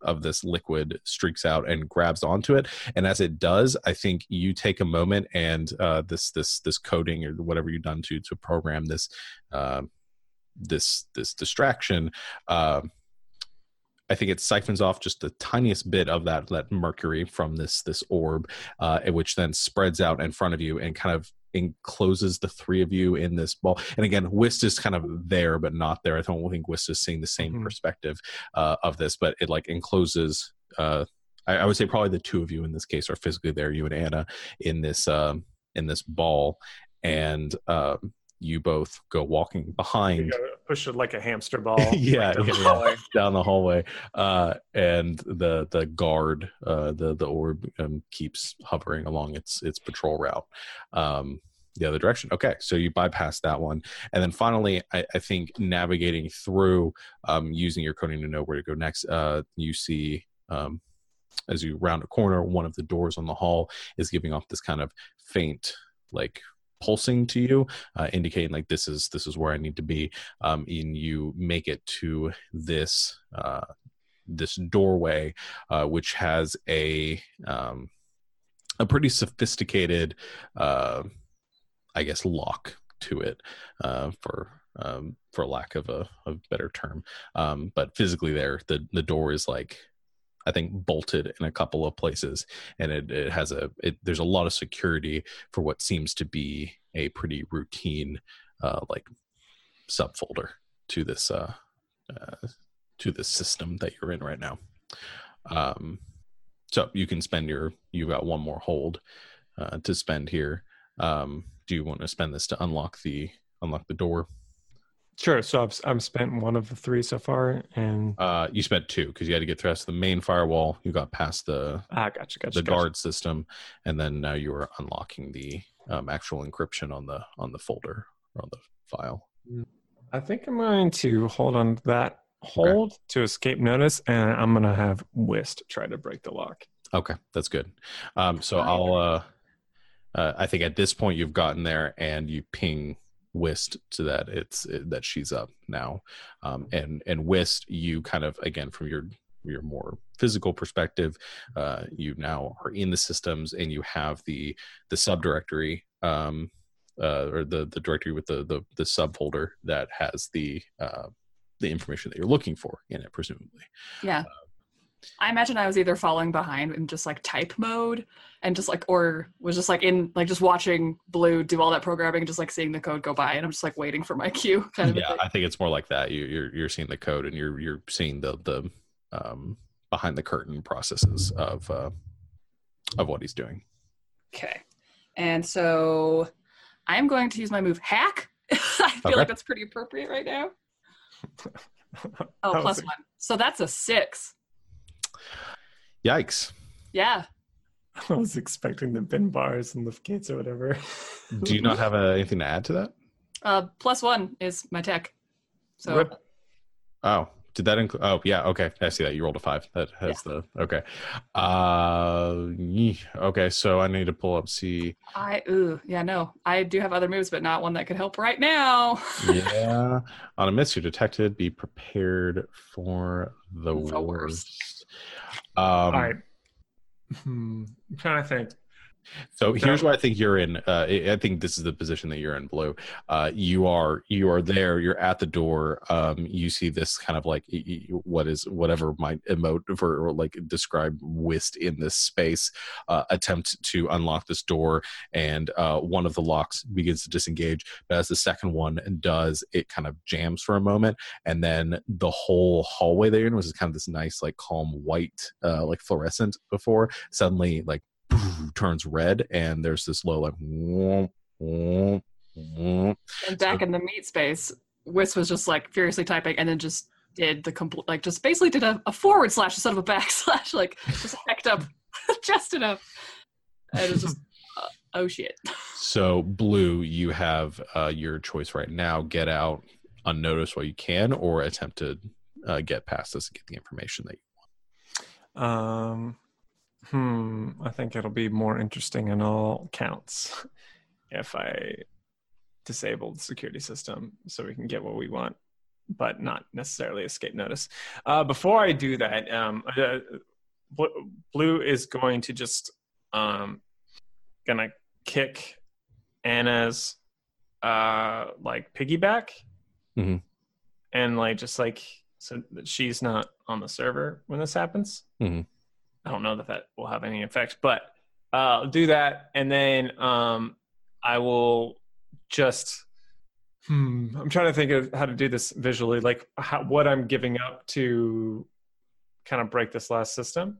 of this liquid streaks out and grabs onto it. And as it does i think you take a moment and uh, this this this coding or whatever you've done to to program this uh, this this distraction uh, I think it siphons off just the tiniest bit of that that mercury from this this orb, uh, which then spreads out in front of you and kind of encloses the three of you in this ball. And again, Wist is kind of there but not there. I don't think Wist is seeing the same Mhm. perspective uh, of this, but it like encloses. Uh, I, I would say probably the two of you in this case are physically there, you and Anna, in this um, in this ball, and um, you both go walking behind push it like a hamster ball. Yeah, down the yeah, hallway. down the hallway uh and the the guard uh the the orb um, keeps hovering along its its patrol route um the other direction okay so you bypass that one and then finally i, I think navigating through um using your coding to know where to go next uh you see um as you round a corner one of the doors on the hall is giving off this kind of faint like pulsing to you uh, indicating like this is this is where i need to be um, and you make it to this uh, this doorway, uh, which has a um, a pretty sophisticated, uh, I guess, lock to it, uh, for um, for lack of a, a better term. Um, but physically, there the the door is like. I think bolted in a couple of places, and it, it has a it, there's a lot of security for what seems to be a pretty routine uh, like subfolder to this uh, uh, to this system that you're in right now. Um, so you can spend your you've got one more hold uh, to spend here. Um, do you want to spend this to unlock the unlock the door? Sure. So I've I'm spent one of the three so far, and Uh, you spent two because you had to get past the main firewall. You got past the ah, gotcha, gotcha. the gotcha. guard system, and then now you are unlocking the um, actual encryption on the on the folder or on the file. I think I'm going to hold on to that hold to escape notice, and I'm gonna have Wist try to break the lock. Okay, that's good. Um, so I'll. Uh, uh, I think at this point you've gotten there, and you ping Wist to that it's that she's up now, um, and and Wist, you kind of again from your your more physical perspective, uh, you now are in the systems, and you have the the subdirectory. Um, uh, or the the directory with the the, the subfolder that has the uh, the information that you're looking for in it, presumably. Yeah. I imagine I was either falling behind in just like type mode and just like, or was just like in like just watching Blue do all that programming and just like seeing the code go by and I'm just like waiting for my cue kind of. yeah, thing. I think it's more like that. You, you're you're seeing the code and you're you're seeing the the um, behind the curtain processes of uh, of what he's doing. Okay. And so I'm going to use my move hack. I feel Okay. like that's pretty appropriate right now. Oh, That plus was a- one. So that's a six. Yikes! Yeah. I was expecting the bin bars and lift gates or whatever. Do you not have uh, anything to add to that? Uh, plus one is my tech. So Rip. Oh, did that include? Oh, yeah. Okay, I see that you rolled a five. That has the okay. Uh, okay. So I need to pull up. See, I, ooh, yeah, no. I do have other moves, but not one that could help right now. yeah. On a miss, you're detected. Be prepared for the, The worst. worst. Um, All right. Hmm. I'm trying to think. So here's where I think you're in. Uh, I think this is the position that you're in, Blue. Uh, you are you are there. You're at the door. Um, you see this kind of like what is whatever might emote for or like describe Wist in this space. Uh, attempt to unlock this door, and uh, one of the locks begins to disengage. But as the second one does, it kind of jams for a moment, and then the whole hallway there, which is kind of this nice like calm white, uh, like fluorescent before, suddenly like turns red and there's this low like womp, womp, womp. And back in the meat space, Wist was just like furiously typing and then just did the complete, like just basically did a, a forward slash instead of a backslash, like just hacked up just enough. And it was just, uh, oh shit. so blue you have uh, your choice right now get out unnoticed while you can or attempt to uh, get past this and get the information that you want. Um, hmm. I think it'll be more interesting in all counts if I disable the security system so we can get what we want, but not necessarily escape notice. Uh, before I do that, um, uh, Blue is going to just um, gonna kick Anna's uh like piggyback, Mhm. and like just like so that she's not on the server when this happens. Mhm. I don't know that that will have any effects, but uh, I'll do that, and then um, I will just. Hmm, I'm trying to think of how to do this visually, like how, what I'm giving up to kind of break this last system.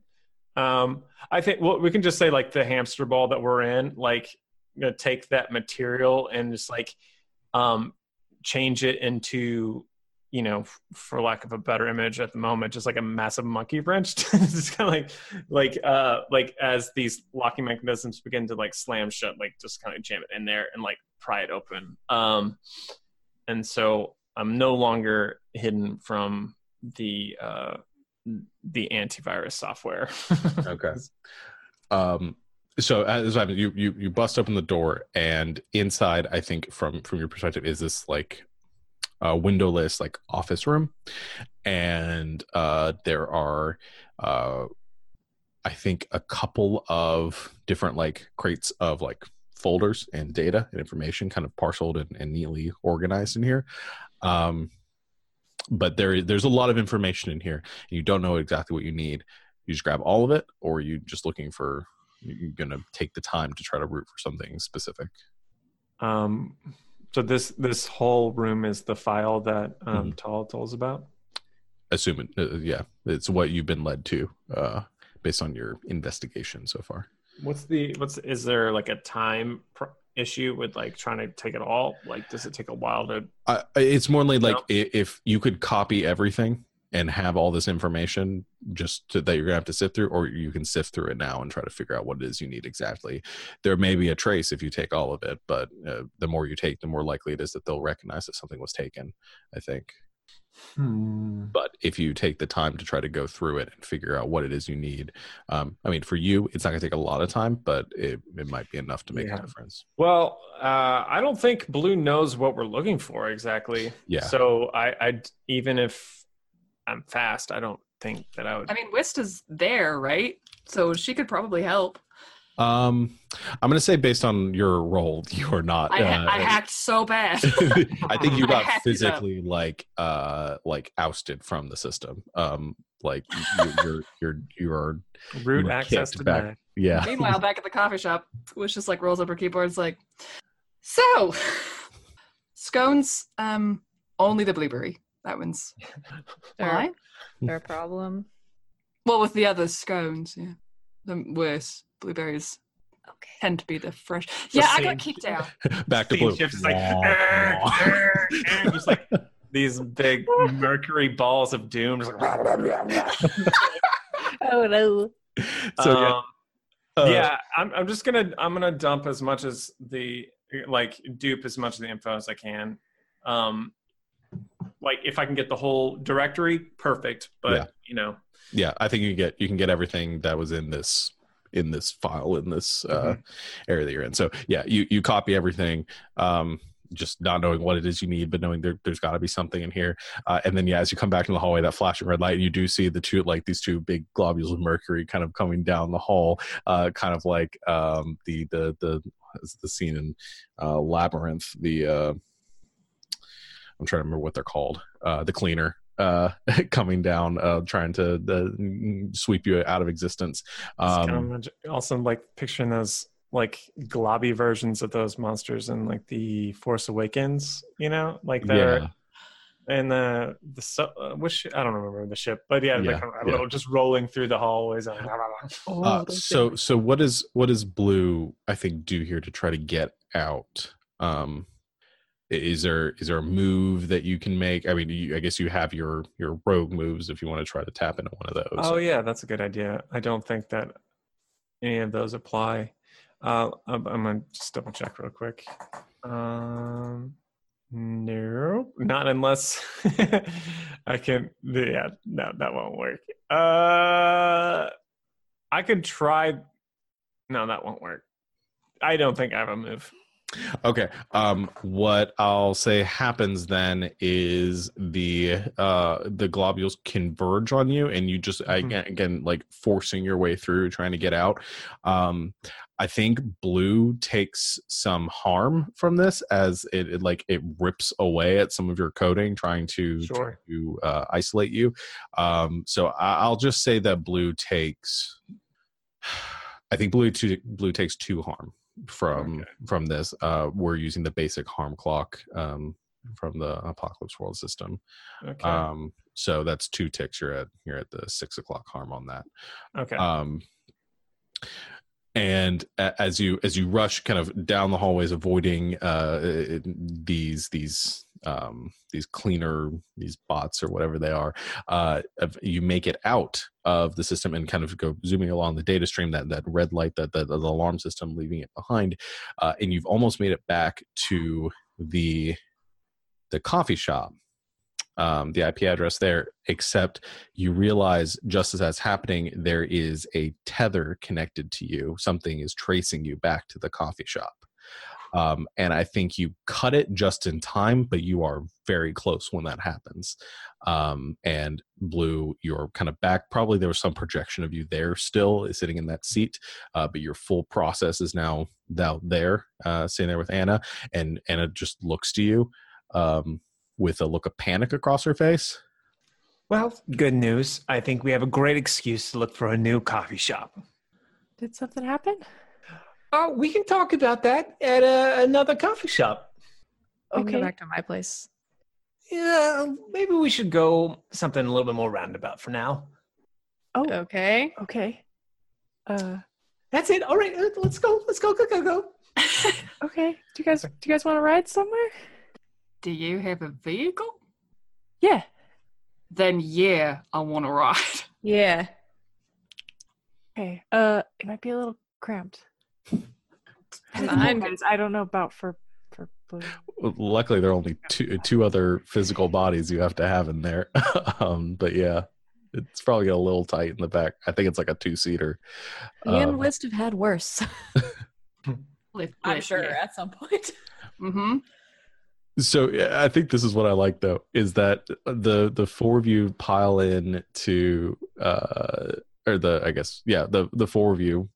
Um, I think well, we can just say like the hamster ball that we're in, like you know, take that material and just like um, change it into you know, for lack of a better image at the moment, just like a massive monkey wrench. it's just kind of like, like, uh, like as these locking mechanisms begin to like slam shut, like just kind of jam it in there and like pry it open. Um, and so I'm no longer hidden from the uh, the antivirus software. Okay. um so as I you you you bust open the door and inside i think from from your perspective is this like uh windowless like office room. And uh there are uh i think a couple of different like crates of like folders and data and information kind of parceled and, and neatly organized in here. Um but there there's a lot of information in here and you don't know exactly what you need. You just grab all of it or you just looking for you're gonna take the time to try to root for something specific. Um, so this this whole room is the file that um, Mhm. Tal told us about. assuming uh, yeah it's what you've been led to uh based on your investigation so far What's the what's is there like a time pr- issue with like trying to take it all? Like, does it take a while to? uh, it's more like like No. if you could copy everything and have all this information just to, that you're gonna have to sift through or you can sift through it now and try to figure out what it is you need exactly there may be a trace if you take all of it but uh, the more you take the more likely it is that they'll recognize that something was taken i think Hmm. but if you take the time to try to go through it and figure out what it is you need um, i mean for you it's not going to take a lot of time but it, it might be enough to make Yeah. a difference Well, uh, I don't think Blue knows what we're looking for exactly. Yeah. So I, I even if I'm fast, I don't think that I would. I mean, Whist is there, right? So she could probably help. um, i'm going to say based on your role you're not I, ha- uh, I hacked so bad. I think you I got hacked up. physically like uh like ousted from the system. Um like you, you're you're you're Root were access kicked denied. back. yeah. Meanwhile, back at the coffee shop, which just like rolls up her keyboard. It's like, so scones, um, only the blueberry. That one's Fair, why? fair problem. Well, with the other scones, yeah, the worse blueberries Okay. tend to be the fresh. Yeah, I got kicked out. Back to Steam blue. shifts like, Wah, "Arr, arr, arr," just like these big mercury balls of doom. Just like, Oh no. so yeah, Um, uh, yeah, I'm, I'm just gonna I'm gonna dump as much as the like dupe as much of the info as I can. Um, like if I can get the whole directory, perfect. But Yeah. you know, yeah. I think you get you can get everything that was in this in this file in this uh, area that you're in. So yeah, you you copy everything. Um, just not knowing what it is you need, but knowing there, there's got to be something in here. Uh, and then, yeah, as you come back in the hallway, that flashing red light, you do see the two, like these two big globules of mercury kind of coming down the hall, uh, kind of like um, the, the, the, the scene in uh, Labyrinth, the, uh, I'm trying to remember what they're called, uh, the cleaner. Uh, coming down, uh, trying to uh, sweep you out of existence. It's kind of Um, also like picturing those like globby versions of those monsters in like the Force Awakens. You know, like they're yeah, and the the so, uh, which I don't remember the ship, but yeah, Yeah, like, I don't yeah. know, just rolling through the hallways. And, Oh, Uh, so so what is what does blue i think do here to try to get out um i- is there is there a move that you can make i mean you, i guess you have your your rogue moves if you want to try to tap into one of those oh yeah, that's a good idea. I don't think that any of those apply. Uh, I'm, I'm gonna just double check real quick. Um, no, not unless I can. Yeah, no, that won't work. Uh, I could try. No, that won't work. I don't think I have a move. Okay um what i'll say happens then is the uh the globules converge on you and you just Mhm. again, again like forcing your way through trying to get out um i think blue takes some harm from this as it, it like it rips away at some of your coding trying to Sure. to uh, isolate you um so I, i'll just say that blue takes i think blue two blue takes two harm from Okay. from this uh we're using the basic harm clock um from the apocalypse world system Okay. um so that's two ticks you're at you're at the six o'clock harm on that okay. um and as you as you rush kind of down the hallways avoiding uh these these um these cleaner these bots or whatever they are uh you make it out of the system and kind of go zooming along the data stream that that red light that, that the alarm system leaving it behind uh and you've almost made it back to the the coffee shop um, the IP address there, except you realize just as that's happening, there is a tether connected to you. Something is tracing you back to the coffee shop. Um, and I think you cut it just in time, but you are very close when that happens. Um, and Blue, you're kind of back. Probably there was some projection of you there still sitting in that seat, uh, but your full process is now now there, uh, sitting there with Anna, and Anna just looks to you um, with a look of panic across her face. Well, good news. I think we have a great excuse to look for a new coffee shop. Did something happen? Oh, we can talk about that at uh, another coffee shop. We can Okay. go back to my place. Yeah, maybe we should go something a little bit more roundabout for now. Oh, Okay. okay. Uh, That's it. All right, let's go. Let's go. Go. Go. Go. okay. Do you guys do you guys want to ride somewhere? Do you have a vehicle? Yeah. Then yeah, I want to ride. Yeah. Okay. Uh, it might be a little cramped. Fine. Guys, I don't know about for for blue. Luckily, there are only two two other physical bodies you have to have in there. um, but yeah, it's probably a little tight in the back. I think it's like a two seater. Me and Wist have had worse. I'm sure at some point. Mm-hmm. So I think this is what I like though is that the the four of you pile in to uh or the I guess yeah the the four of you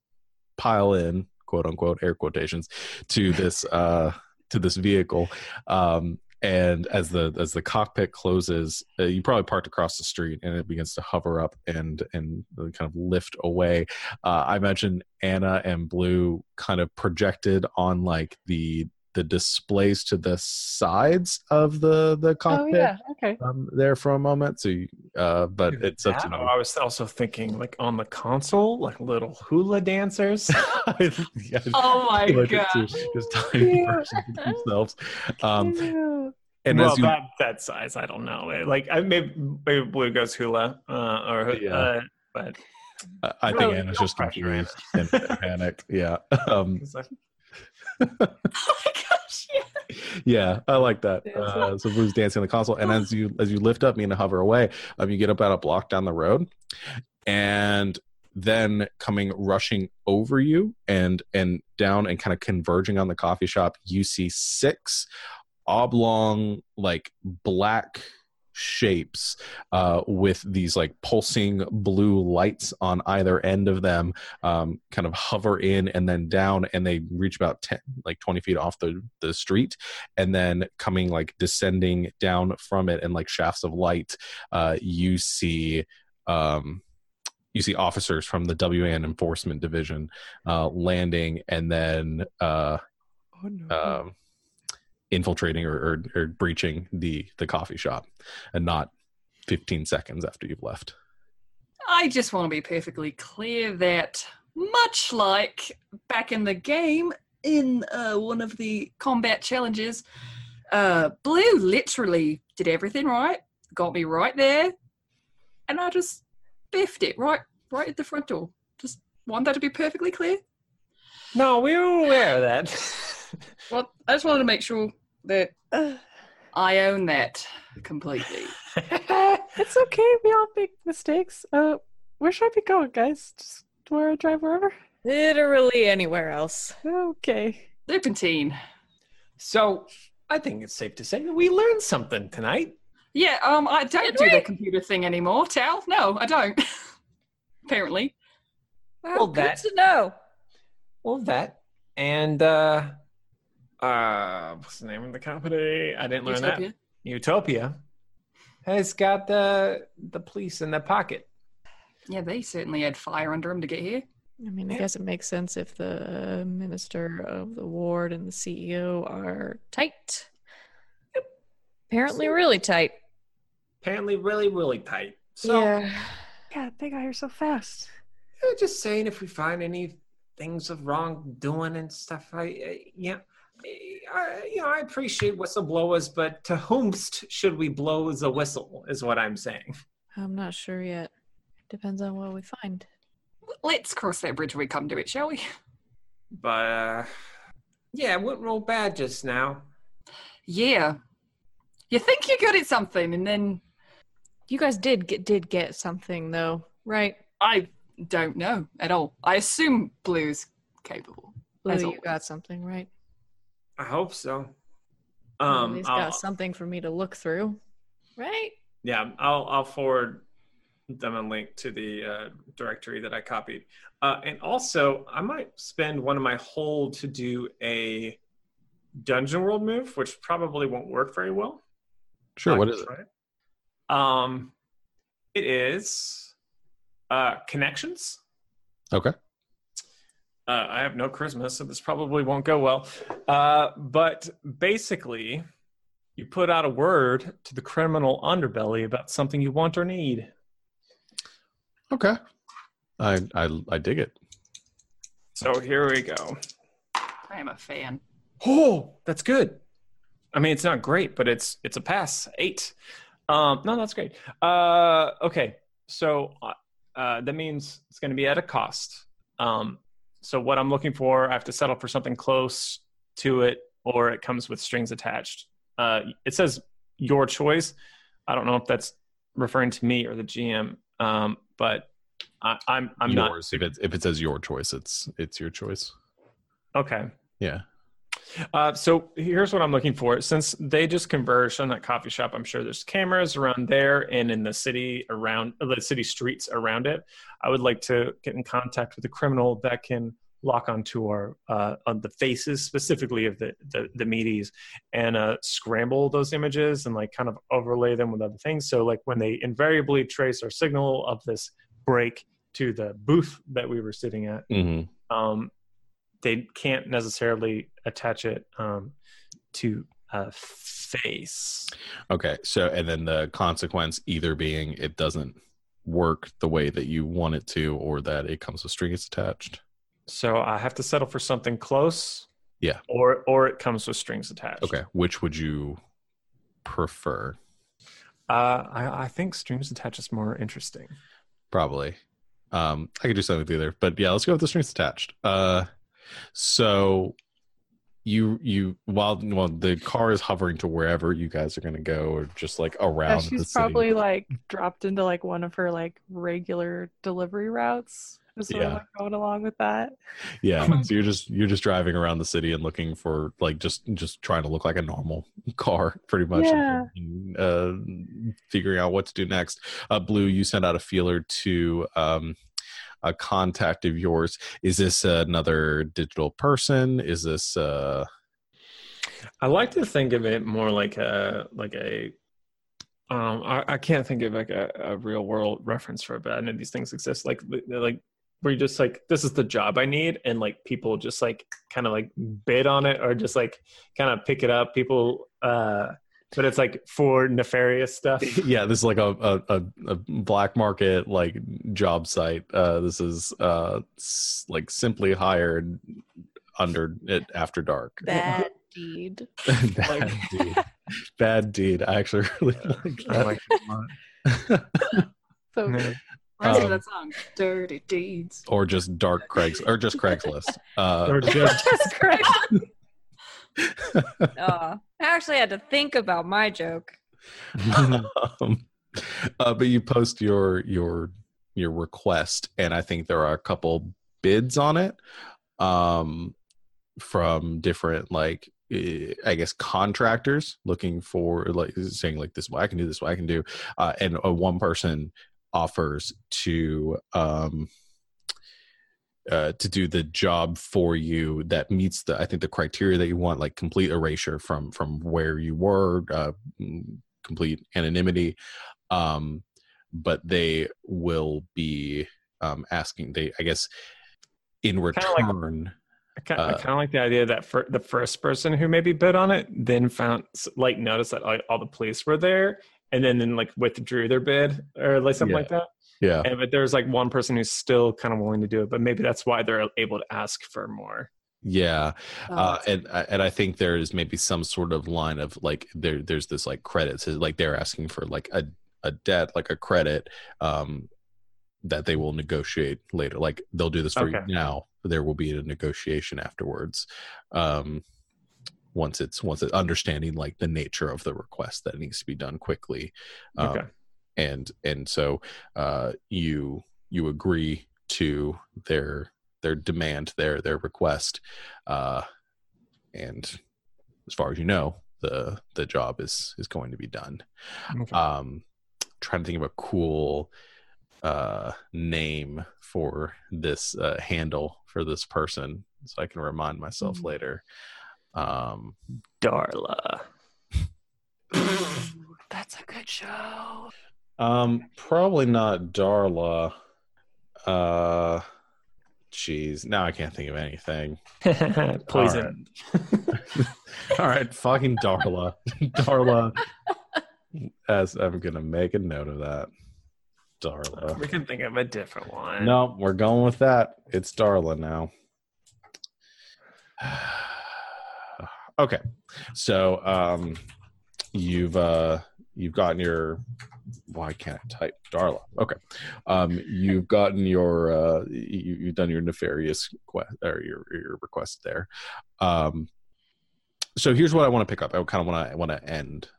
pile in quote unquote air quotations to this uh to this vehicle um and as the as the cockpit closes, uh, you probably parked across the street, and it begins to hover up and and kind of lift away. Uh, I imagine Anna and Blue kind of projected on like the the displays to the sides of the the cockpit. Oh cockpit yeah. Okay. um, there for a moment. So, you, uh, but it's up to That, you. or I was also thinking like on the console, like little hula dancers. Yeah, Oh my like god. it's Just, just tiny Yeah. versions of themselves. Um, Ew. and well, as you, that that size, I don't know. Like I maybe, maybe Blue goes hula, uh, or Yeah. uh, but I- I think Well, Anna's no just pressure, confused and, and panicked. Yeah. Um, it's like, Oh my gosh, yeah. yeah, I like that. Uh, so Blue's dancing on the console, and as you as you lift up, me and hover away, um, you get about a block down the road, and then coming rushing over you and and down and kind of converging on the coffee shop, you see six oblong like black shapes uh, with these like pulsing blue lights on either end of them um, kind of hover in and then down and they reach about 10 like 20 feet off the, the street and then coming like descending down from it and like shafts of light uh, you see um, you see officers from the WAN enforcement division uh, landing and then uh, Oh no. um, infiltrating or, or, or breaching the the coffee shop and not 15 seconds after you've left I just want to be perfectly clear that, much like back in the game, in uh, one of the combat challenges, uh, Blue literally did everything right, got me right there, and I just biffed it right, right at the front door. Just want that to be perfectly clear. no, we were aware of that. Well, I just wanted to make sure that I own that completely. it's okay. We all make mistakes. Uh, where should I be going, guys? Just where I drive wherever. Literally anywhere else. Okay. Serpentine. so I think it's safe to say that we learned something tonight. Yeah, um, I don't Did do we? the computer thing anymore, Tal. No, I don't. Apparently. Wow, Well, good that- to know. Well, that and uh, uh, what's the name of the company? I didn't learn that. Utopia. Utopia has got the the police in their pocket. Yeah, they certainly had fire under them to get here. I mean, I Yeah. guess it makes sense if the minister of the ward and the CEO are tight. Yep. Apparently, really tight. Apparently, really, really tight. So, yeah. God, they got here so fast. yeah, just saying, if we find any things of wrongdoing and stuff, I, I yeah, I, you know, I appreciate whistleblowers, but to whomst should we blow the whistle? Is what I'm saying. I'm not sure yet. Depends on what we find. Let's cross that bridge when we come to it, shall we? But uh, yeah, it went real bad just now. Yeah. You think you're good at something, and then You guys did get did get something though, right? I don't know at all. I assume Blue's capable. Blue, As you always. got something, right? I hope so. Um, he's I'll- got something for me to look through, right? Yeah, I'll I'll forward them a link to the uh, directory that I copied, uh, and also I might spend one of my hold to do a dungeon world move, which probably won't work very well. sure I what it try it. Um, it is uh, connections. okay Uh, I have no charisma, so this probably won't go well. Uh, but basically, you put out a word to the criminal underbelly about something you want or need. okay i i, I dig it So here we go. I am a fan. Oh, that's good. I mean, it's not great, but it's it's a pass. Eight. Um, no, that's great. Uh, okay, so uh, uh, that means it's going to be at a cost. Um, so what I'm looking for, I have to settle for something close to it, or it comes with strings attached. Uh, it says your choice. I don't know if that's referring to me or the GM, um, but I, I'm I'm not yours if it if it says your choice it's it's your choice okay. yeah Uh, so here's what I'm looking for. Since they just converged on that coffee shop, I'm sure there's cameras around there and in the city around the city streets around it. I would like to get in contact with a criminal that can lock onto our uh, on the faces specifically of the the, the meaties and uh, scramble those images and like kind of overlay them with other things. So like when they invariably trace our signal of this break to the booth that we were sitting at, Mhm. um, they can't necessarily attach it um, to a face. Okay, so and then the consequence either being it doesn't work the way that you want it to, or that it comes with strings attached. So I have to settle for something close. Yeah. Or or it comes with strings attached. Okay, which would you prefer? Uh, I, I think strings attached is more interesting. Probably. Um, I could do something with either, but yeah, let's go with the strings attached. Uh, so you you while while the car is hovering to wherever you guys are going to go, or just like Yeah, around the she's probably like dropped into like one of her like regular delivery routes. Just sort of Yeah. like going along with that. Yeah, so you're just you're just driving around the city and looking for like just just trying to look like a normal car, pretty much. Yeah. And, uh, figuring out what to do next. Uh, Blue, you sent out a feeler to um, a contact of yours. Is this another digital person? Is this uh, I like to think of it more like a like a um I, I can't think of like a, a real world reference for it, but I know these things exist. Like like where you just like this is the job I need and like people just like kind of like bid on it or just like kind of pick it up. People uh but it's like for nefarious stuff. yeah, this is like a, a, a, a black market like job site. Uh, this is uh, like simply hired under it after dark. Bad deed. bad deed. Bad deed. I actually really like I that. like it a lot. So Yeah. Um, that song, "Dirty Deeds." or just dark Craig's or just Craigslist. Uh, or just That's great. Aw. I actually had to think about my joke. um, uh, but you post your your your request, and I think there are a couple bids on it um, from different like eh, I guess contractors looking for like saying like this what I can do this what I can do, uh, and uh, one person offers to um, uh, to do the job for you that meets the I think the criteria that you want, like complete erasure from from where you were, uh, complete anonymity. Um, but they will be um, asking. They I guess in return. I kind, I Uh, kind of like the idea that for the first person who maybe bid on it then found like noticed that like all the police were there and then then like withdrew their bid or like something Yeah. like that. Yeah. And but there's like one person who's still kind of willing to do it, but maybe that's why they're able to ask for more. Yeah, Oh, uh, and and I think there is maybe some sort of line of like there there's this like credits like they're asking for like a a debt like a credit um that they will negotiate later like they'll do this for Okay. you now there will be a negotiation afterwards um once it's once it's understanding like the nature of the request that needs to be done quickly um, Okay. And and so uh you you agree to their their demand their their request uh and as far as you know the the job is is going to be done Okay. um trying to think of a cool uh name for this uh handle for this person so i can remind myself Mhm. later um Darla. that's a good show. Um, probably not Darla. Uh, jeez, now I can't think of anything. Poison. All right, fucking Darla, Darla. As I'm gonna make a note of that, Darla. We can think of a different one. No, we're going with that. It's Darla now. okay, so um, you've uh, you've gotten your. Why can't I type Darla? Okay, um, you've gotten your uh, you, you've done your nefarious quest or your your request there. Um, so here's what I want to pick up. I kind of want to want to end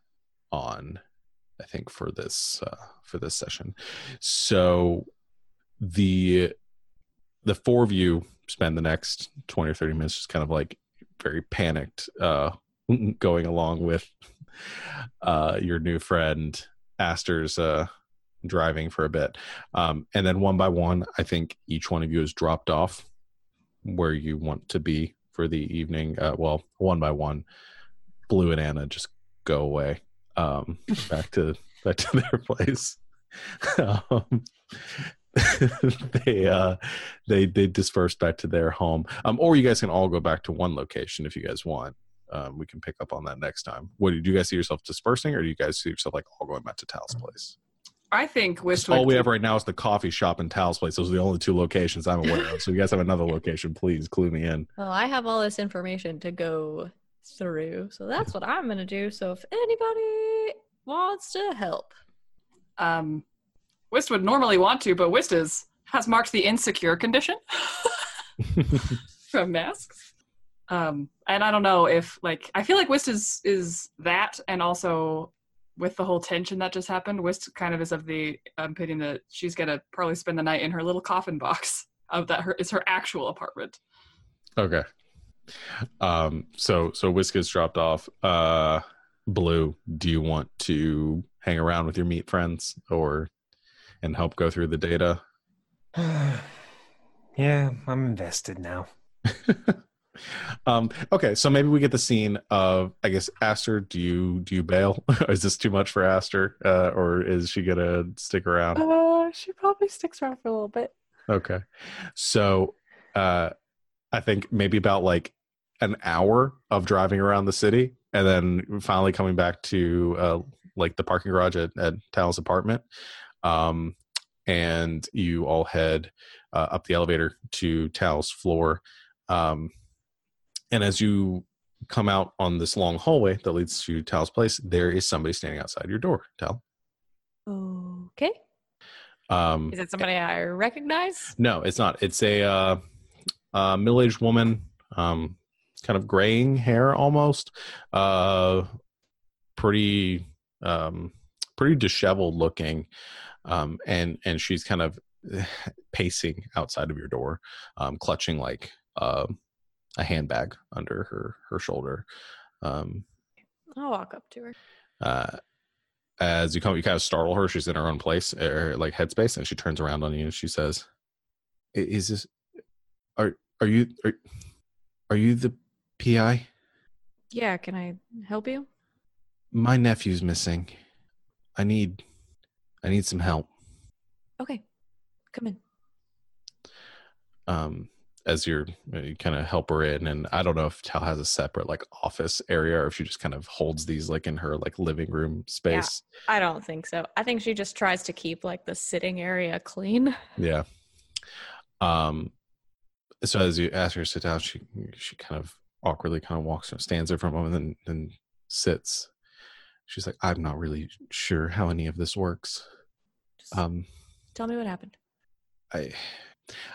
on. I think for this uh, for this session. So the the four of you spend the next 20 or 30 minutes just kind of like very panicked uh going along with uh your new friend Aster's uh driving for a bit um and then one by one I think each one of you is dropped off where you want to be for the evening. Uh, well, one by one, Blue and Anna just go away um, back to back to their place. um, they uh, they they disperse back to their home, um, or you guys can all go back to one location if you guys want. Um, we can pick up on that next time. What do you guys see yourself dispersing, or do you guys see yourself like all going back to Tal's place? I think Wist All we have right now is the coffee shop and Tal's place. Those are the only two locations I'm aware of. So if you guys have another location, please clue me in. Well, I have all this information to go through, so that's what I'm gonna do. So if anybody wants to help, um, Wist would normally want to, but Wist is has marked the insecure condition from masks. Um, and I don't know if like I feel like Wist is is that, and also with the whole tension that just happened, Wist kind of is of the opinion that she's gonna probably spend the night in her little coffin box of that her is her actual apartment. Okay. Um. So so Wist is dropped off. Uh, Blue, do you want to hang around with your meat friends or and help go through the data? yeah, I'm invested now. um. Okay. So maybe we get the scene of I guess Aster. Do you do you bail? is this too much for Aster, uh, or is she gonna stick around? Uh, she probably sticks around for a little bit. Okay. So uh I think maybe about like an hour of driving around the city and then finally coming back to uh like the parking garage at, at Tal's apartment. Um and you all head uh, up the elevator to Tal's floor. Um and as you come out on this long hallway that leads to Tal's place, there is somebody standing outside your door, Tal. okay. Um Is it somebody I recognize? No, it's not. It's a uh, uh, middle-aged woman, um, kind of graying hair almost, uh, pretty, um, pretty disheveled looking, um, and and she's kind of pacing outside of your door, um, clutching like uh, a handbag under her her shoulder. Um, I'll walk up to her. uh, as you come, you kind of startle her. She's in her own place, or like headspace, and she turns around on you and she says, "Is this? Are are you are, are you the PI? Yeah, can I help you? My nephew's missing. I need, I need some help." Okay, come in. Um, as you're uh, you kind of helper in, and I don't know if Tal has a separate like office area, or if she just kind of holds these like in her like living room space. I don't think so. I think she just tries to keep like the sitting area clean. Yeah. Um. So as you ask her to sit down, she she kind of awkwardly kind of walks, stands there for a moment, and then sits. She's like, "I'm not really sure how any of this works. Just Um, tell me what happened. I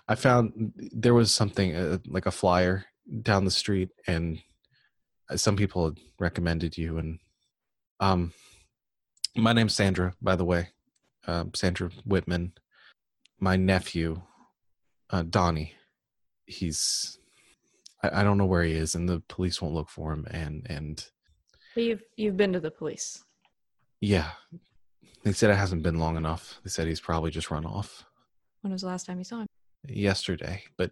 I found there was something uh, like a flyer down the street, and uh, some people had recommended you. And um, my name's Sandra, by the way, um, Sandra Whitman. My nephew, uh, Donnie, he's I, I don't know where he is, and the police won't look for him. And and You've you've been to the police. yeah, they said it hasn't been long enough. They said he's probably just run off. When was the last time you saw him? Yesterday, but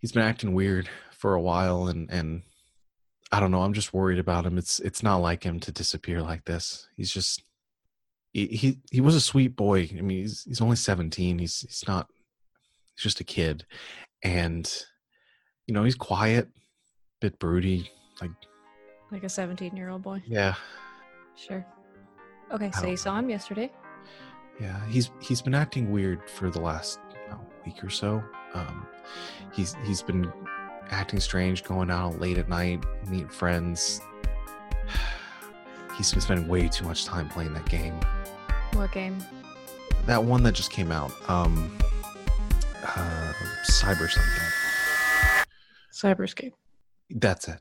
he's been acting weird for a while and and I don't know, I'm just worried about him. It's it's not like him to disappear like this. He's just he he, he was a sweet boy. I mean, he's he's only 17. He's he's not he's just a kid. And you know, he's quiet, bit broody, like Like a 17 year old boy. yeah. Sure. Okay, so you saw him yesterday. Yeah, he's he's been acting weird for the last week or so. Um, he's he's been acting strange, going out late at night, meet friends. He's been spending way too much time playing that game. What game? That one that just came out, um, uh, cyber something. Cyberscape. That's it.